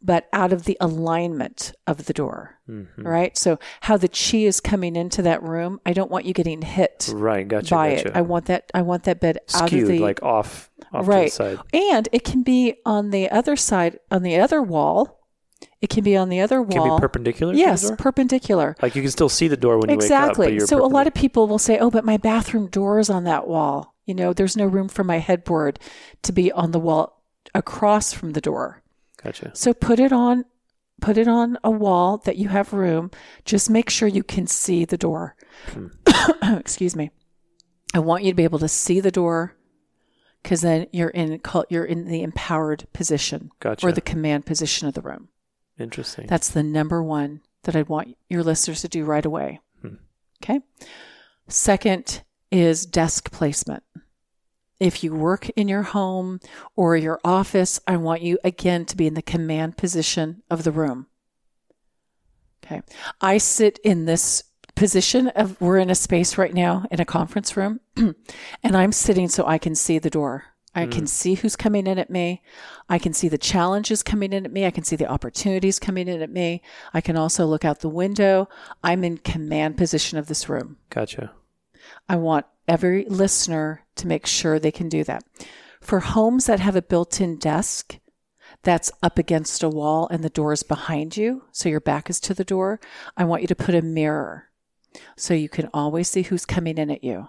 but out of the alignment of the door. Mm-hmm. Right. So, how the chi is coming into that room, I don't want you getting hit. Right. Gotcha. By gotcha. it. I want that. I want that bed Skewed, out of the like off. off right. And it can be on the other side, on the other wall it can be on the other wall. It can be perpendicular. Yes, perpendicular. Like you can still see the door when you exactly. wake up. Exactly. So a lot of people will say, "Oh, but my bathroom door is on that wall. You know, there's no room for my headboard to be on the wall across from the door." Gotcha. So put it on put it on a wall that you have room. Just make sure you can see the door. Hmm. Excuse me. I want you to be able to see the door because then you're in you're in the empowered position Gotcha. or the command position of the room. Interesting. That's the number one that I'd want your listeners to do right away. Hmm. Okay. Second is desk placement. If you work in your home or your office, I want you again to be in the command position of the room. Okay. I sit in this position of we're in a space right now in a conference room and I'm sitting so I can see the door. I can mm. see who's coming in at me. I can see the challenges coming in at me. I can see the opportunities coming in at me. I can also look out the window. I'm in command position of this room. gotcha. I want every listener to make sure they can do that. For homes that have a built in desk that's up against a wall and the door is behind you, so your back is to the door, I want you to put a mirror so you can always see who's coming in at you.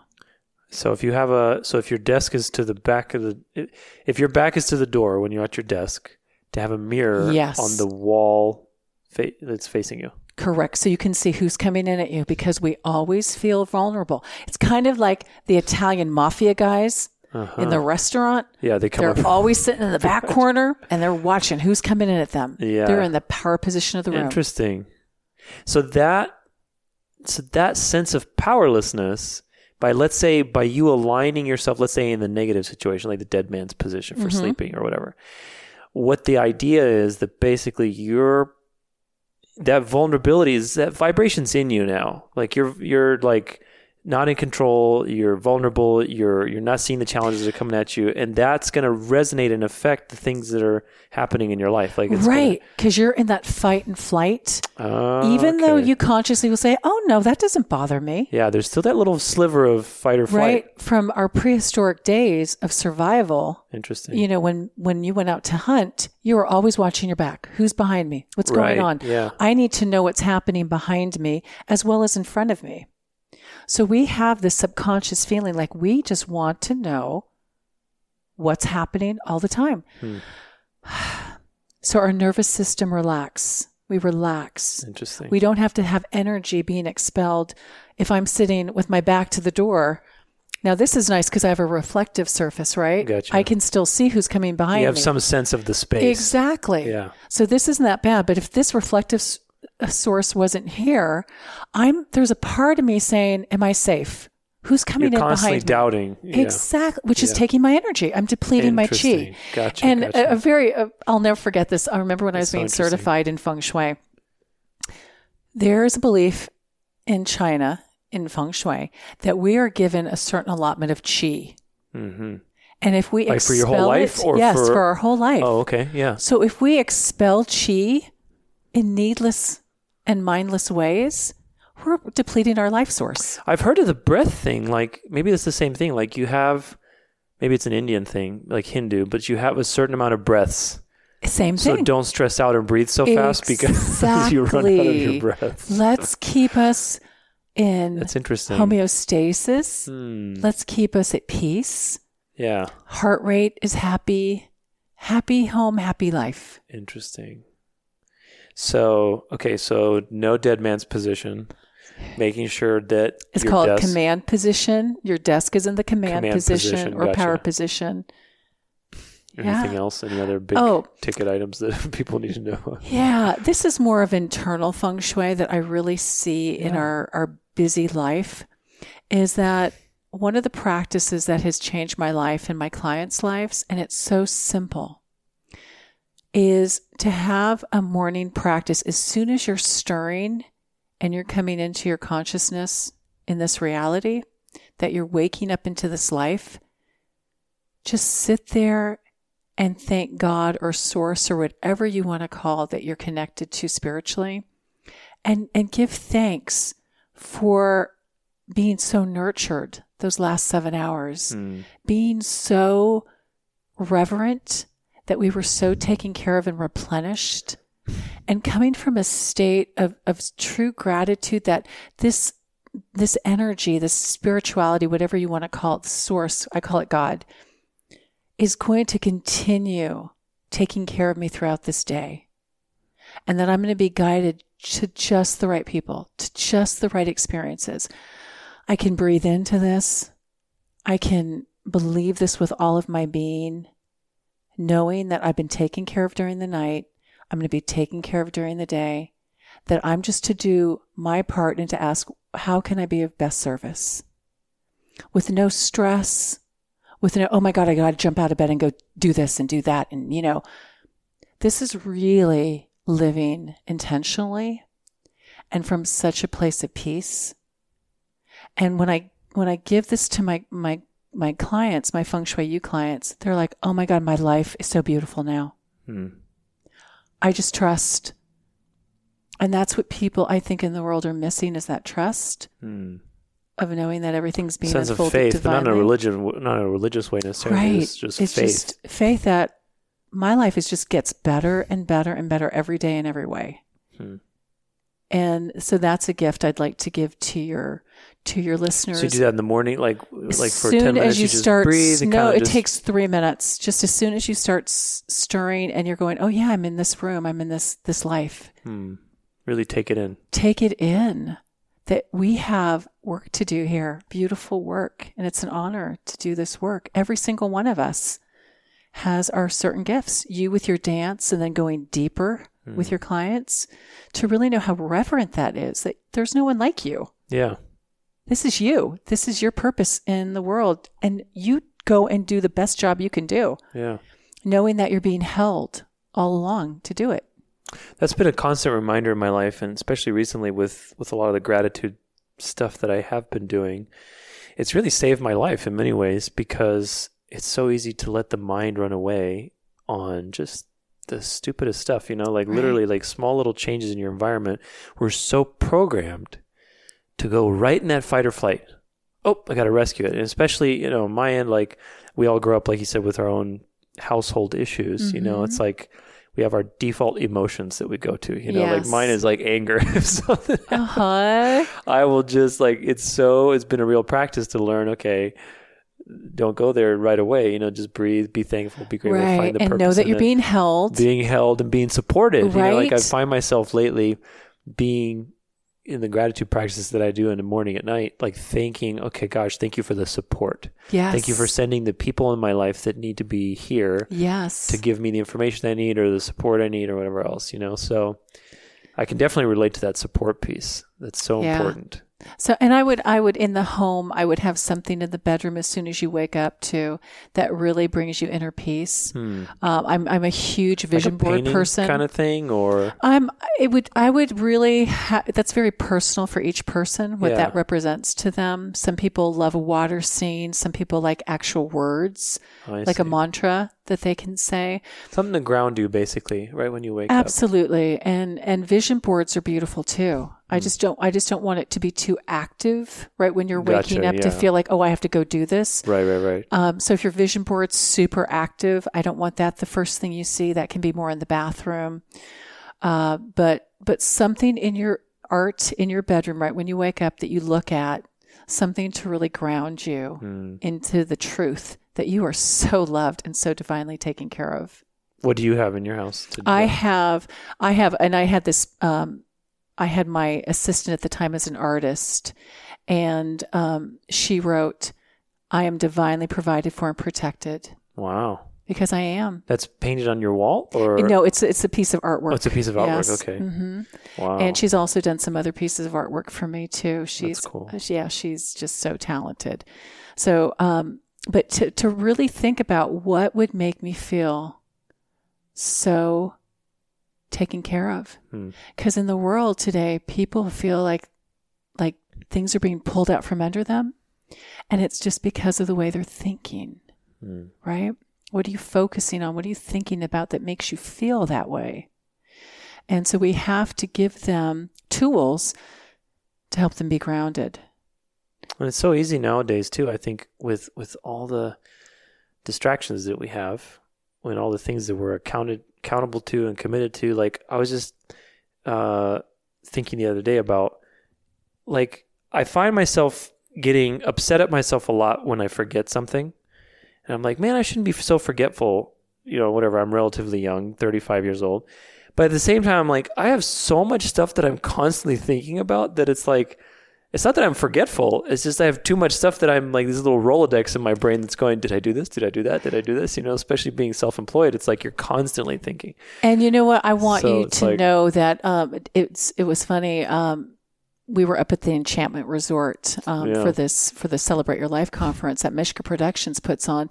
So if you have a so if your desk is to the back of the if your back is to the door when you're at your desk to have a mirror Yes. on the wall fa- that's facing you. Correct. So you can see who's coming in at you because we always feel vulnerable. It's kind of like the Italian mafia guys Uh-huh. in the restaurant. yeah, they come They're up. always sitting in the back corner and they're watching who's coming in at them. Yeah. They're in the power position of the room. Interesting. So that so that sense of powerlessness by let's say by you aligning yourself, let's say in the negative situation, like the dead man's position for Mhm. sleeping or whatever. What the idea is that basically you're that vulnerability is that vibration's in you now. Like you're you're like not in control, you're vulnerable, you're you're not seeing the challenges that are coming at you, and that's gonna resonate and affect the things that are happening in your life. Like Right. Because you're in that fight and flight. Ah, Even though you consciously will say, oh, no, that doesn't bother me. Yeah, there's still that little sliver of fight or flight. Right. From our prehistoric days of survival, Interesting. you know, when, when you went out to hunt, you were always watching your back. Who's behind me? What's Right, going on? yeah. I need to know what's happening behind me as well as in front of me. So we have this subconscious feeling like we just want to know what's happening all the time. Hmm. So our nervous system relax. We relax. Interesting. We don't have to have energy being expelled if I'm sitting with my back to the door. Now this is nice because I have a reflective surface, right? Gotcha. I can still see who's coming behind me. you have me. some sense of the space. Exactly. Yeah. So this isn't that bad, but if this reflective s- source wasn't here, I'm there's a part of me saying, "Am I safe? Who's coming You're in constantly behind me?" doubting. Yeah. Exactly, which is taking my energy. I'm depleting my chi. Gotcha. And gotcha. a, a very, uh, I'll never forget this. I remember when I was being certified in feng shui. There is a belief in China in feng shui that we are given a certain allotment of chi, Mm-hmm. and if we Like for your whole expel life it- or yes, for- for our whole life. Oh, okay. Yeah. So if we expel chi in needless and mindless ways, we're depleting our life source. I've heard of the breath thing. Like maybe it's the same thing. Like you have, maybe it's an Indian thing, like Hindu, but you have a certain amount of breaths. Same thing. So don't stress out and breathe so fast because you run out of Exactly. your breath. Let's keep us in That's interesting. homeostasis. Hmm. Let's keep us at peace. Yeah. Heart rate is happy. Happy home, happy life. Interesting. So okay, so no dead man's position, making sure that It's called desk- command position. Your desk is in the command, Command position, position, or power gotcha. position. Anything yeah. else? Any other big Oh. ticket items that people need to know? Yeah, this is more of internal feng shui that I really see in our, our busy life is that one of the practices that has changed my life and my clients' lives, and it's so simple, is to have a morning practice as soon as you're stirring and you're coming into your consciousness in this reality, that you're waking up into this life. Just sit there and thank God or source or whatever you want to call that you're connected to spiritually and and give thanks for being so nurtured those last 7 hours Hmm. being so reverent that we were so taken care of and replenished and coming from a state of, of true gratitude that this this energy this spirituality whatever you want to call it source i call it god is going to continue taking care of me throughout this day and that I'm going to be guided to just the right people, to just the right experiences. I can breathe into this. I can believe this with all of my being, knowing that I've been taken care of during the night. I'm going to be taken care of during the day, that I'm just to do my part and to ask, how can I be of best service? With no stress, with no, oh my God, I got to jump out of bed and go do this and do that. And, you know, this is really living intentionally and from such a place of peace. And when I, when I give this to my, my, my clients, my feng shui you clients, they're like, oh my God, my life is so beautiful now. Hmm. I just trust. And that's what people, I think, in the world are missing is that trust hmm. of knowing that everything's being sense of faith, divinely. but not in a religion, not in a religious way necessarily. Right. It's just it's faith. just faith that my life is just gets better and better and better every day in every way. Hmm. And so that's a gift I'd like to give to your to your listeners. So you do that in the morning, like like for soon ten minutes. as you, you just start, breathe. No, it just, takes three minutes. Just as soon as you start s- stirring, and you're going, oh yeah, I'm in this room. I'm in this this life. Hmm. Really take it in. Take it in that we have work to do here, beautiful work, and it's an honor to do this work. Every single one of us has our certain gifts. You with your dance, and then going deeper mm. with your clients to really know how reverent that is. That there's no one like you. Yeah. This is you. This is your purpose in the world. And you go and do the best job you can do. Yeah. Knowing that you're being held all along to do it. That's been a constant reminder in my life and especially recently with with a lot of the gratitude stuff that I have been doing. It's really saved my life in many ways because it's so easy to let the mind run away on just the stupidest stuff, you know, like right. literally like small little changes in your environment. We're so programmed to go right in that fight or flight. Oh, I got to rescue it. And especially, you know, my end, like we all grow up, like you said, with our own household issues. Mm-hmm. You know, it's mm-hmm. like we have our default emotions that we go to. You know, yes. like mine is like anger. uh-huh. I will just like it's so. It's been a real practice to learn. Okay, don't go there right away. You know, just breathe, be thankful, be grateful, right. find the and purpose. know that you're being held, being held, and being supported. Right. You know, like I find myself lately being in the gratitude practices that I do in the morning at night, like thanking, okay, gosh, thank you for the support. Yes. Thank you for sending the people in my life that need to be here. Yes. To give me the information I need or the support I need or whatever else, you know? So I can definitely relate to that support piece. That's so yeah. important. So, and I would, I would in the home, I would have something in the bedroom as soon as you wake up too that really brings you inner peace. Hmm. Um, I'm, I'm a huge vision like a board person, kind of thing, or I'm. It would, I would really. Ha- that's very personal for each person what yeah. that represents to them. Some people love a water scene. Some people like actual words, oh, like see. a mantra that they can say. Something to ground you, basically, right when you wake Absolutely. up. Absolutely, and and vision boards are beautiful too. I just don't I just don't want it to be too active, right? When you're waking gotcha, up yeah. to feel like, oh, I have to go do this. Right, right, right. Um, so if your vision board's super active, I don't want that the first thing you see. That can be more in the bathroom. Uh, but but something in your art in your bedroom, right when you wake up, that you look at something to really ground you mm. into the truth that you are so loved and so divinely taken care of. What do you have in your house? I have, I have, and I had this um, I had my assistant at the time as an artist, and um, she wrote, I am divinely provided for and protected. Wow. Because I am. That's painted on your wall, or no? It's it's a piece of artwork. Oh, it's a piece of artwork. Yes. Okay. Mm-hmm. Wow. And she's also done some other pieces of artwork for me too. She's That's cool. Yeah, she's just so talented. So, um, but to to really think about what would make me feel so taken care of. Because hmm. in the world today, people feel like like things are being pulled out from under them, and it's just because of the way they're thinking, hmm. right? What are you focusing on? What are you thinking about that makes you feel that way? And so we have to give them tools to help them be grounded. And it's so easy nowadays too. I think with with all the distractions that we have, when all the things that we're accounted accountable to and committed to. Like I was just uh, thinking the other day about like I find myself getting upset at myself a lot when I forget something, and I'm like, man, I shouldn't be so forgetful. You know, whatever. I'm relatively young, 35 years old, But at the same time, I'm like, I have so much stuff that I'm constantly thinking about that it's like, it's not that I'm forgetful. It's just I have too much stuff that I'm like these little Rolodex in my brain that's going, did I do this? Did I do that? Did I do this? You know, especially being self employed, it's like you're constantly thinking. And you know what? I want So you to like- know that um, it's it was funny. Um, we were up at the Enchantment Resort um, Yeah. for this for the Celebrate Your Life conference that Mishka Productions puts on,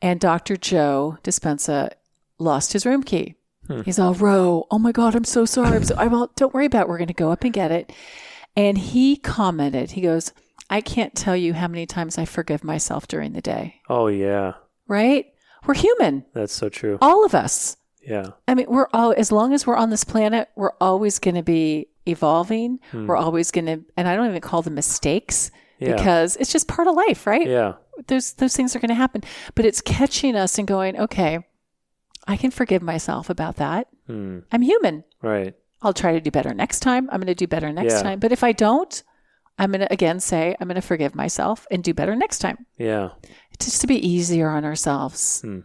and Dr. Joe Dispenza lost his room key. Hmm. He's all Ro. Oh my God, I'm so sorry. I'm, so, I'm all, don't worry about. it. We're going to go up and get it. And he commented. He goes, I can't tell you how many times I forgive myself during the day. Oh yeah, Right? We're human, that's so true. all of us. Yeah, I mean, we're all as long as we're on this planet, we're always going to be evolving. We're always going to, and I don't even call them mistakes yeah, because it's just part of life, right? yeah, Those those things are going to happen, but it's catching us and going, okay, I can forgive myself about that. Hmm. I'm human. right. I'll try to do better next time. I'm going to do better next Yeah. time. But if I don't, I'm going to again say I'm going to forgive myself and do better next time. Yeah. It's just to be easier on ourselves. Hmm.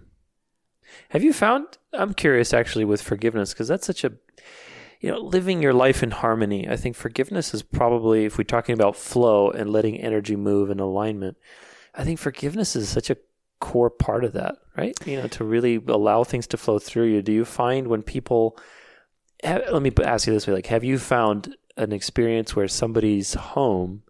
Have you found? I'm curious actually with forgiveness because that's such a, you know, living your life in harmony. I think forgiveness is probably, if we're talking about flow and letting energy move in alignment, I think forgiveness is such a core part of that, right? You know, to really allow things to flow through you. Do you find when people, let me ask you this way, like, have you found an experience where somebody's home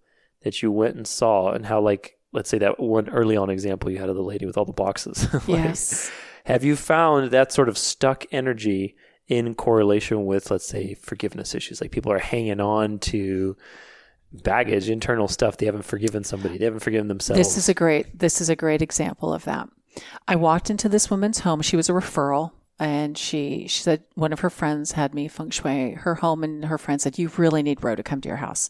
that you went and saw and how, like, let's say that one early on example you had of the lady with all the boxes. Like, Yes. have you found that sort of stuck energy in correlation with, let's say, forgiveness issues? Like people are hanging on to baggage, internal stuff. They haven't forgiven somebody. They haven't forgiven themselves. This is a great this is a great example of that. I walked into this woman's home. She was a referral and she she said one of her friends had me feng shui her home and her friend said you really need Ro to come to your house.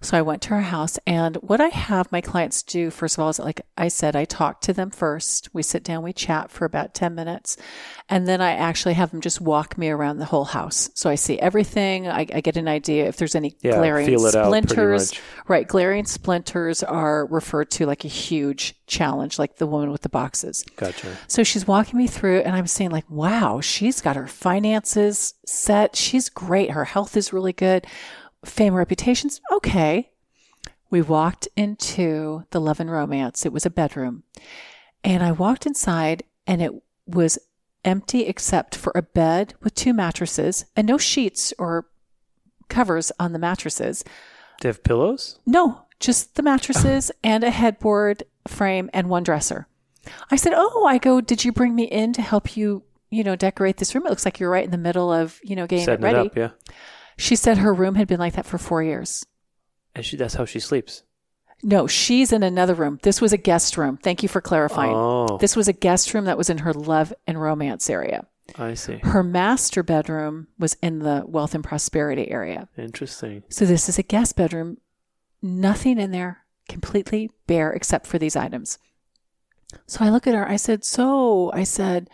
So I went to her house and what I have my clients do first of all is like I said I talk to them first. We sit down, we chat for about 10 minutes and then I actually have them just walk me around the whole house. So I see everything. I, I get an idea if there's any Yeah, glaring feel it out splinters. Right. Glaring splinters are referred to like a huge challenge, like the woman with the boxes. Gotcha. So she's walking me through, and I'm saying, like, wow, she's got her finances set. She's great. Her health is really good. Fame, reputation's okay. We walked into the Love and Romance. It was a bedroom. And I walked inside, and it was empty except for a bed with two mattresses and no sheets or covers on the mattresses. Do they have pillows? No, just the mattresses and a headboard frame and one dresser. I said, "Oh, I go, did you bring me in to help you, you know, decorate this room? It looks like you're right in the middle of, you know, getting Setting it it ready." up, yeah. She said her room had been like that for 4 years. And she, that's how she sleeps. No, she's in another room. This was a guest room. Thank you for clarifying. Oh, This was a guest room that was in her love and romance area. I see. Her master bedroom was in the wealth and prosperity area. Interesting. So this is a guest bedroom, nothing in there, completely bare except for these items. So I look at her, I said, So I said,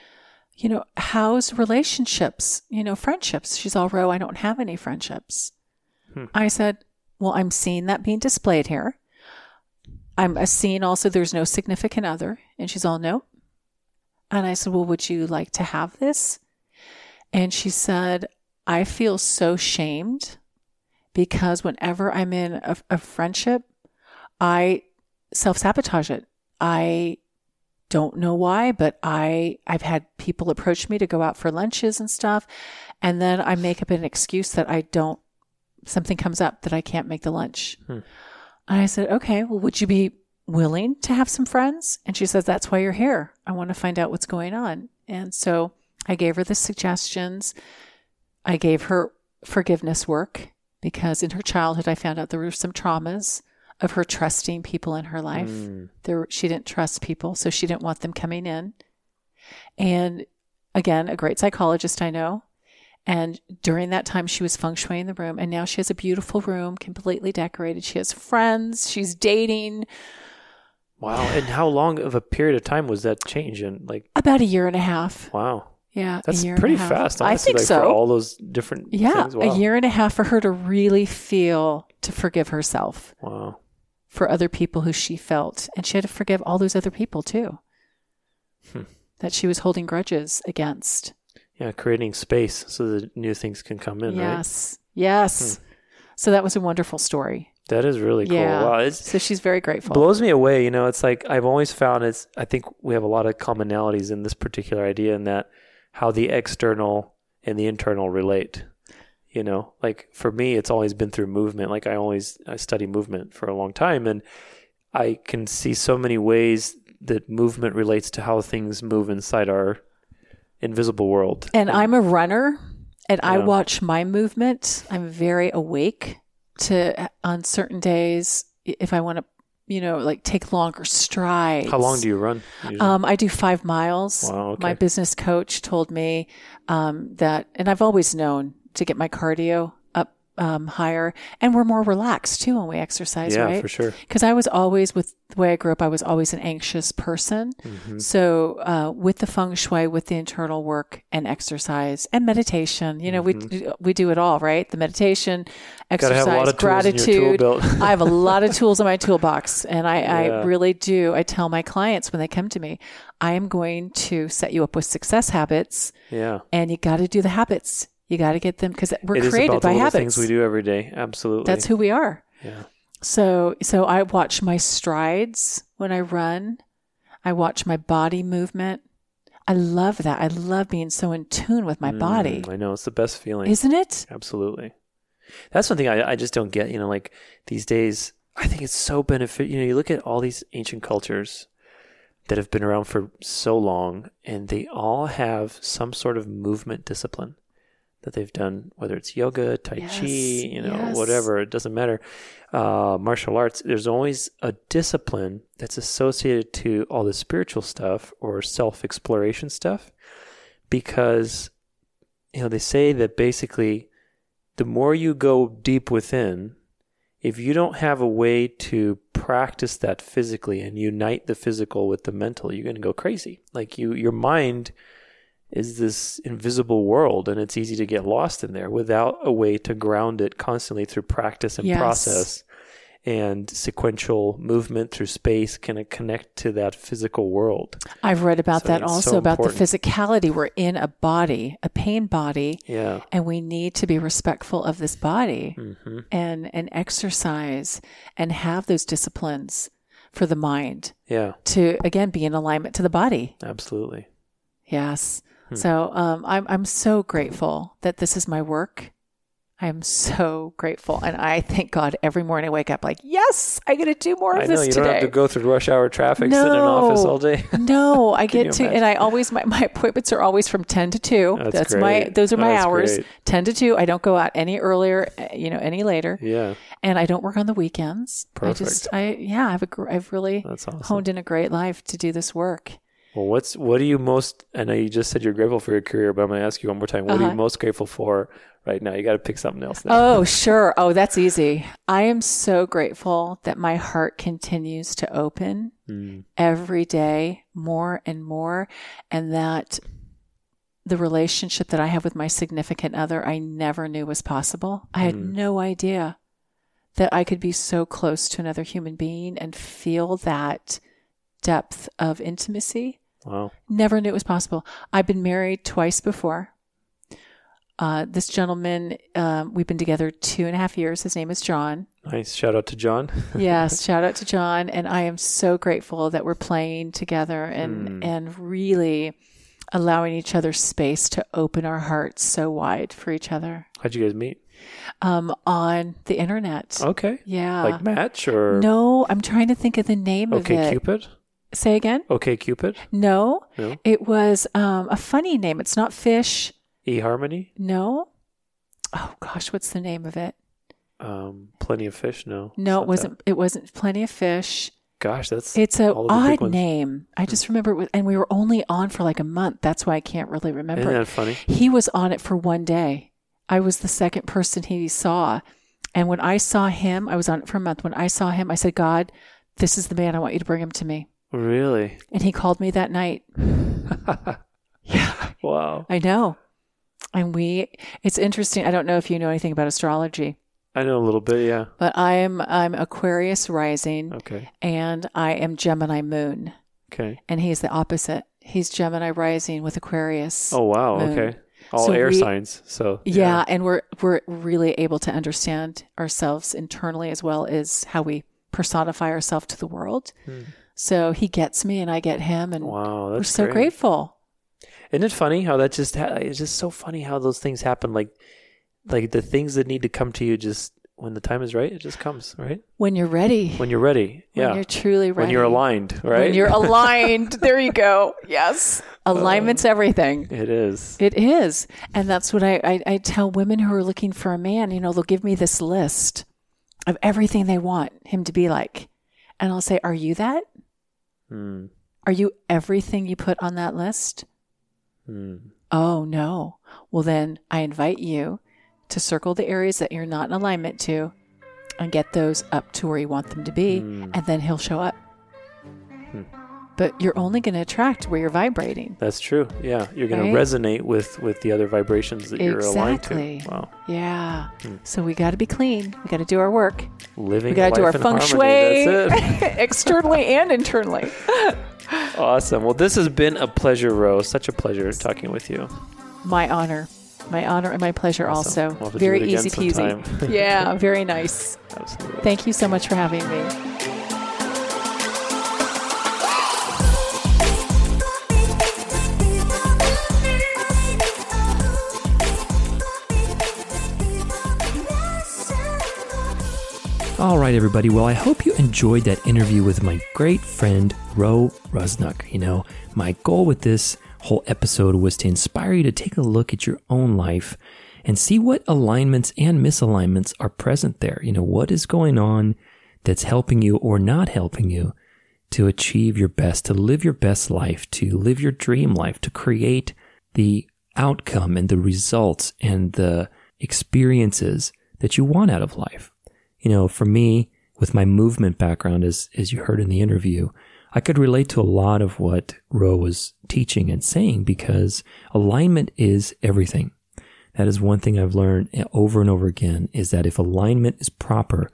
you know, how's relationships, you know, friendships? She's all Ro, I don't have any friendships. Hmm. I said, Well, I'm seeing that being displayed here. I'm seeing also there's no significant other. And she's all, Nope. And I said, Well, would you like to have this? And she said, I feel so shamed because whenever I'm in a, a friendship, I self sabotage it. I don't know why, but I I've had people approach me to go out for lunches and stuff, and then I make up an excuse that I don't. Something comes up that I can't make the lunch. Hmm. And I said, okay, well, would you be willing to have some friends? And she says, that's why you're here. I want to find out what's going on. And so I gave her the suggestions. I gave her forgiveness work because in her childhood, I found out there were some traumas of her trusting people in her life. Mm. There, she didn't trust people, so she didn't want them coming in. And again, a great psychologist I know. And during that time, she was feng shuiing the room, and now she has a beautiful room, completely decorated. She has friends. She's dating. Wow. And how long of a period of time was that change in? Like, About a year and a half. wow. Yeah, That's pretty and a half. fast. I think like, so. For all those different yeah, things. Wow. a year and a half for her to really feel to forgive herself Wow. For other people who she felt, and she had to forgive all those other people too Hmm. that she was holding grudges against. Yeah, creating space so that new things can come in, right? Yes. Yes. So that was a wonderful story. That is really cool. Yeah. Wow, So she's very grateful. blows me away. You know, it's like I've always found it's. I think we have a lot of commonalities in this particular idea, in that how the external and the internal relate. You know, like for me, it's always been through movement. Like I always I study movement for a long time, and I can see so many ways that movement relates to how things move inside our invisible world. And I'm a runner and I watch my movement. I'm very awake to on certain days if I want to, you know, like take longer strides. How long do you run? Um, I do five miles. Wow, okay. My business coach told me um, that, and I've always known to get my cardio up um, higher, and we're more relaxed too when we exercise, yeah, right? for sure. Because I was always, with the way I grew up, I was always an anxious person. Mm-hmm. So, uh, with the feng shui, with the internal work and exercise and meditation, you know, we we do it all, right? The meditation, Mm-hmm. Exercise, have a lot of tools in your tool gratitude. I have a lot of tools in my toolbox, and I, Yeah. I really do. I tell my clients when they come to me, I am going to set you up with success habits, Yeah. and you got to do the habits. You got to get them because we're It is created by habits. things we do every day. Absolutely. That's who we are. Yeah. So so I watch my strides when I run. I watch my body movement. I love that. I love being so in tune with my body. Mm, I know it's the best feeling. Isn't it? Absolutely. That's one thing I, I just don't get. You know, like these days, I think it's so benefit. You know, you look at all these ancient cultures that have been around for so long, and they all have some sort of movement discipline that they've done, whether it's yoga, tai Yes, chi, you know, yes. whatever. It doesn't matter. Uh, martial arts. There's always a discipline that's associated to all the spiritual stuff or self exploration stuff, because you know they say that basically the more you go deep within, if you don't have a way to practice that physically and unite the physical with the mental, you're going to go crazy. Like you, your mind is this invisible world, and it's easy to get lost in there without a way to ground it constantly through practice and Yes. process. And sequential movement through space can connect to that physical world. I've read about So that also so about the physicality. We're in a body, a pain body, Yeah. and we need to be respectful of this body hmm and and exercise and have those disciplines for the mind Yeah. to again be in alignment to the body. Absolutely. Yes. Hmm. So um, I'm I'm so grateful that this is my work. I am so grateful, and I thank God every morning I wake up like, yes, I get to do more of I this you today. don't have to go through rush hour traffic, sit in an office all day. no, I get to, imagine? and I always my, my appointments are always from ten to two. That's my great. those are my That's hours. great. Ten to two. I don't go out any earlier, eh, you know, any later, yeah, and I don't work on the weekends. I Perfect. just, I yeah, I've a, I've really that's awesome. honed in a great life to do this work. Well, what's what are you most? I know you just said you're grateful for your career, but I'm going to ask you one more time. What are Uh-huh. you most grateful for right now? You got to pick something else now. Oh, sure. Oh, that's easy. I am so grateful that my heart continues to open Mm, every day more and more, and that the relationship that I have with my significant other, I never knew was possible. I had Mm. no idea that I could be so close to another human being and feel that depth of intimacy. wow. Never knew it was possible. I've been married twice before. Uh, this gentleman, um, we've been together two and a half years. His name is John. Nice. Shout out to John. Yes, shout out to John. And I am so grateful that we're playing together and, Mm. and really allowing each other space to open our hearts so wide for each other How'd you guys meet? um, on the internet. Okay. Yeah. Like Match or no, I'm trying to think of the name of Okay. Cupid? Say again? Okay Cupid? No, No. it was um, a funny name. It's not fish. eHarmony? No. Oh gosh, what's the name of it? Um, Plenty of Fish? No. No, it wasn't. It wasn't Plenty of Fish. Gosh, that's It's a all of the big odd name. I just remember it was, and we were only on for like a month. That's why I can't really remember. Isn't that funny? He was on it for one day. I was the second person he saw, and when I saw him, I was on it for a month. When I saw him, I said, "God, this is the man. I want you to bring him to me." Really? And he called me that night. Yeah, Wow. I know. And we, it's interesting. I don't know if you know anything about astrology, I know a little bit, yeah. but I am I'm Aquarius rising, Okay. and I am Gemini moon. Okay. and he's the opposite. He's Gemini rising with Aquarius. Oh wow, moon. okay. all So air we- signs. So Yeah, and we're we're really able to understand ourselves internally as well as how we personify ourselves to the world. Hmm. So he gets me and I get him and Wow, we're so great. grateful. Isn't it funny how that just ha- it's just so funny how those things happen like like the things that need to come to you just when the time is right, it just comes, right? When you're ready. When you're ready. Yeah. When you're truly ready. when you're aligned, right? When you're aligned. there you go. Yes. Uh, Alignment's everything. it is. It is. And that's what I, I, I tell women who are looking for a man, you know, they'll give me this list of everything they want him to be like. And I'll say, Are you that? Hmm. Are you everything you put on that list? Hmm. Oh, no. Well, then I invite you to circle the areas that you're not in alignment to and get those up to where you want them to be. Hmm. And then he'll show up. But you're only going to attract where you're vibrating. That's true. Yeah, you're going Right? to resonate with with the other vibrations that you're aligned Exactly. to. Wow. Yeah. Hmm. So we got to be clean. We got to do our work. Living We got to do our feng harmony. shui That's it. externally and internally. awesome. Well, this has been a pleasure, Rose. Such a pleasure talking with you. My honor. My honor and my pleasure Awesome. also. We'll have to do very easy peasy. yeah, very nice. Absolutely. Thank you so much for having me. All right, everybody. Well, I hope you enjoyed that interview with my great friend, Ro Rusnock. You know, my goal with this whole episode was to inspire you to take a look at your own life and see what alignments and misalignments are present there. You know, what is going on that's helping you or not helping you to achieve your best, to live your best life, to live your dream life, to create the outcome and the results and the experiences that you want out of life. You know, for me, with my movement background, as, as you heard in the interview, I could relate to a lot of what Ro was teaching and saying because alignment is everything. That is one thing I've learned over and over again is that if alignment is proper,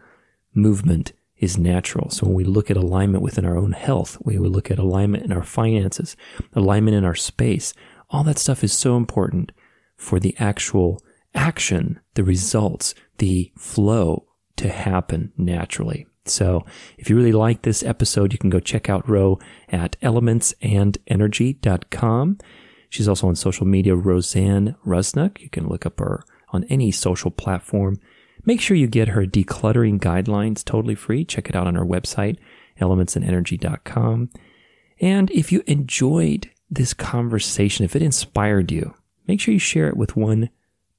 movement is natural. So when we look at alignment within our own health, we would look at alignment in our finances, alignment in our space, all that stuff is so important for the actual action, the results, the flow to happen naturally. So if you really like this episode, you can go check out Ro at elementsandenergy.com. She's also on social media, Roseanne Rusnock. You can look up her on any social platform. Make sure you get her decluttering guidelines totally free. Check it out on her website, elementsandenergy.com. And if you enjoyed this conversation, if it inspired you, make sure you share it with one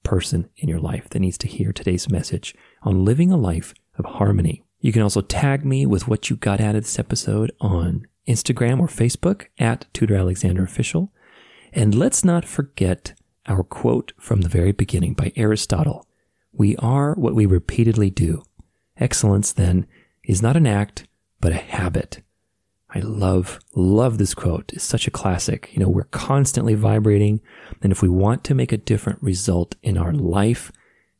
person in your life that needs to hear today's message on living a life of harmony. You can also tag me with what you got out of this episode on Instagram or Facebook at Tudor Alexander Official. And let's not forget our quote from the very beginning by Aristotle. We are what we repeatedly do. Excellence, then, is not an act, but a habit. I love, love this quote. It's such a classic. You know, we're constantly vibrating. And if we want to make a different result in our life,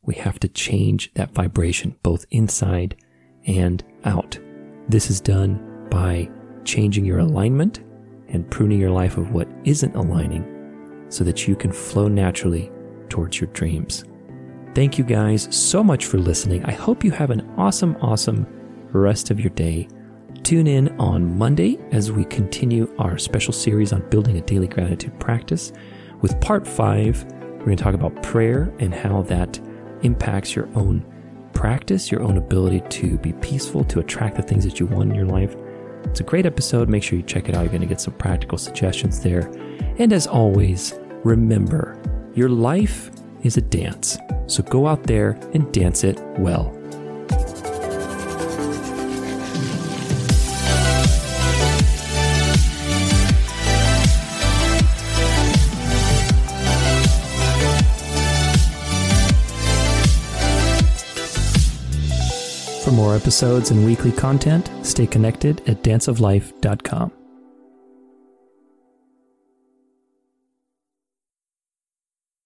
we have to change that vibration both inside and out. This is done by changing your alignment and pruning your life of what isn't aligning so that you can flow naturally towards your dreams. Thank you guys so much for listening. I hope you have an awesome, awesome rest of your day. Tune in on Monday as we continue our special series on building a daily gratitude practice. With part five, we're going to talk about prayer and how that impacts your own practice, your own ability to be peaceful, to attract the things that you want in your life. It's a great episode. Make sure you check it out. You're going to get some practical suggestions there. And as always, remember your life is a dance. So go out there and dance it well. For more episodes and weekly content, stay connected at danceoflife.com.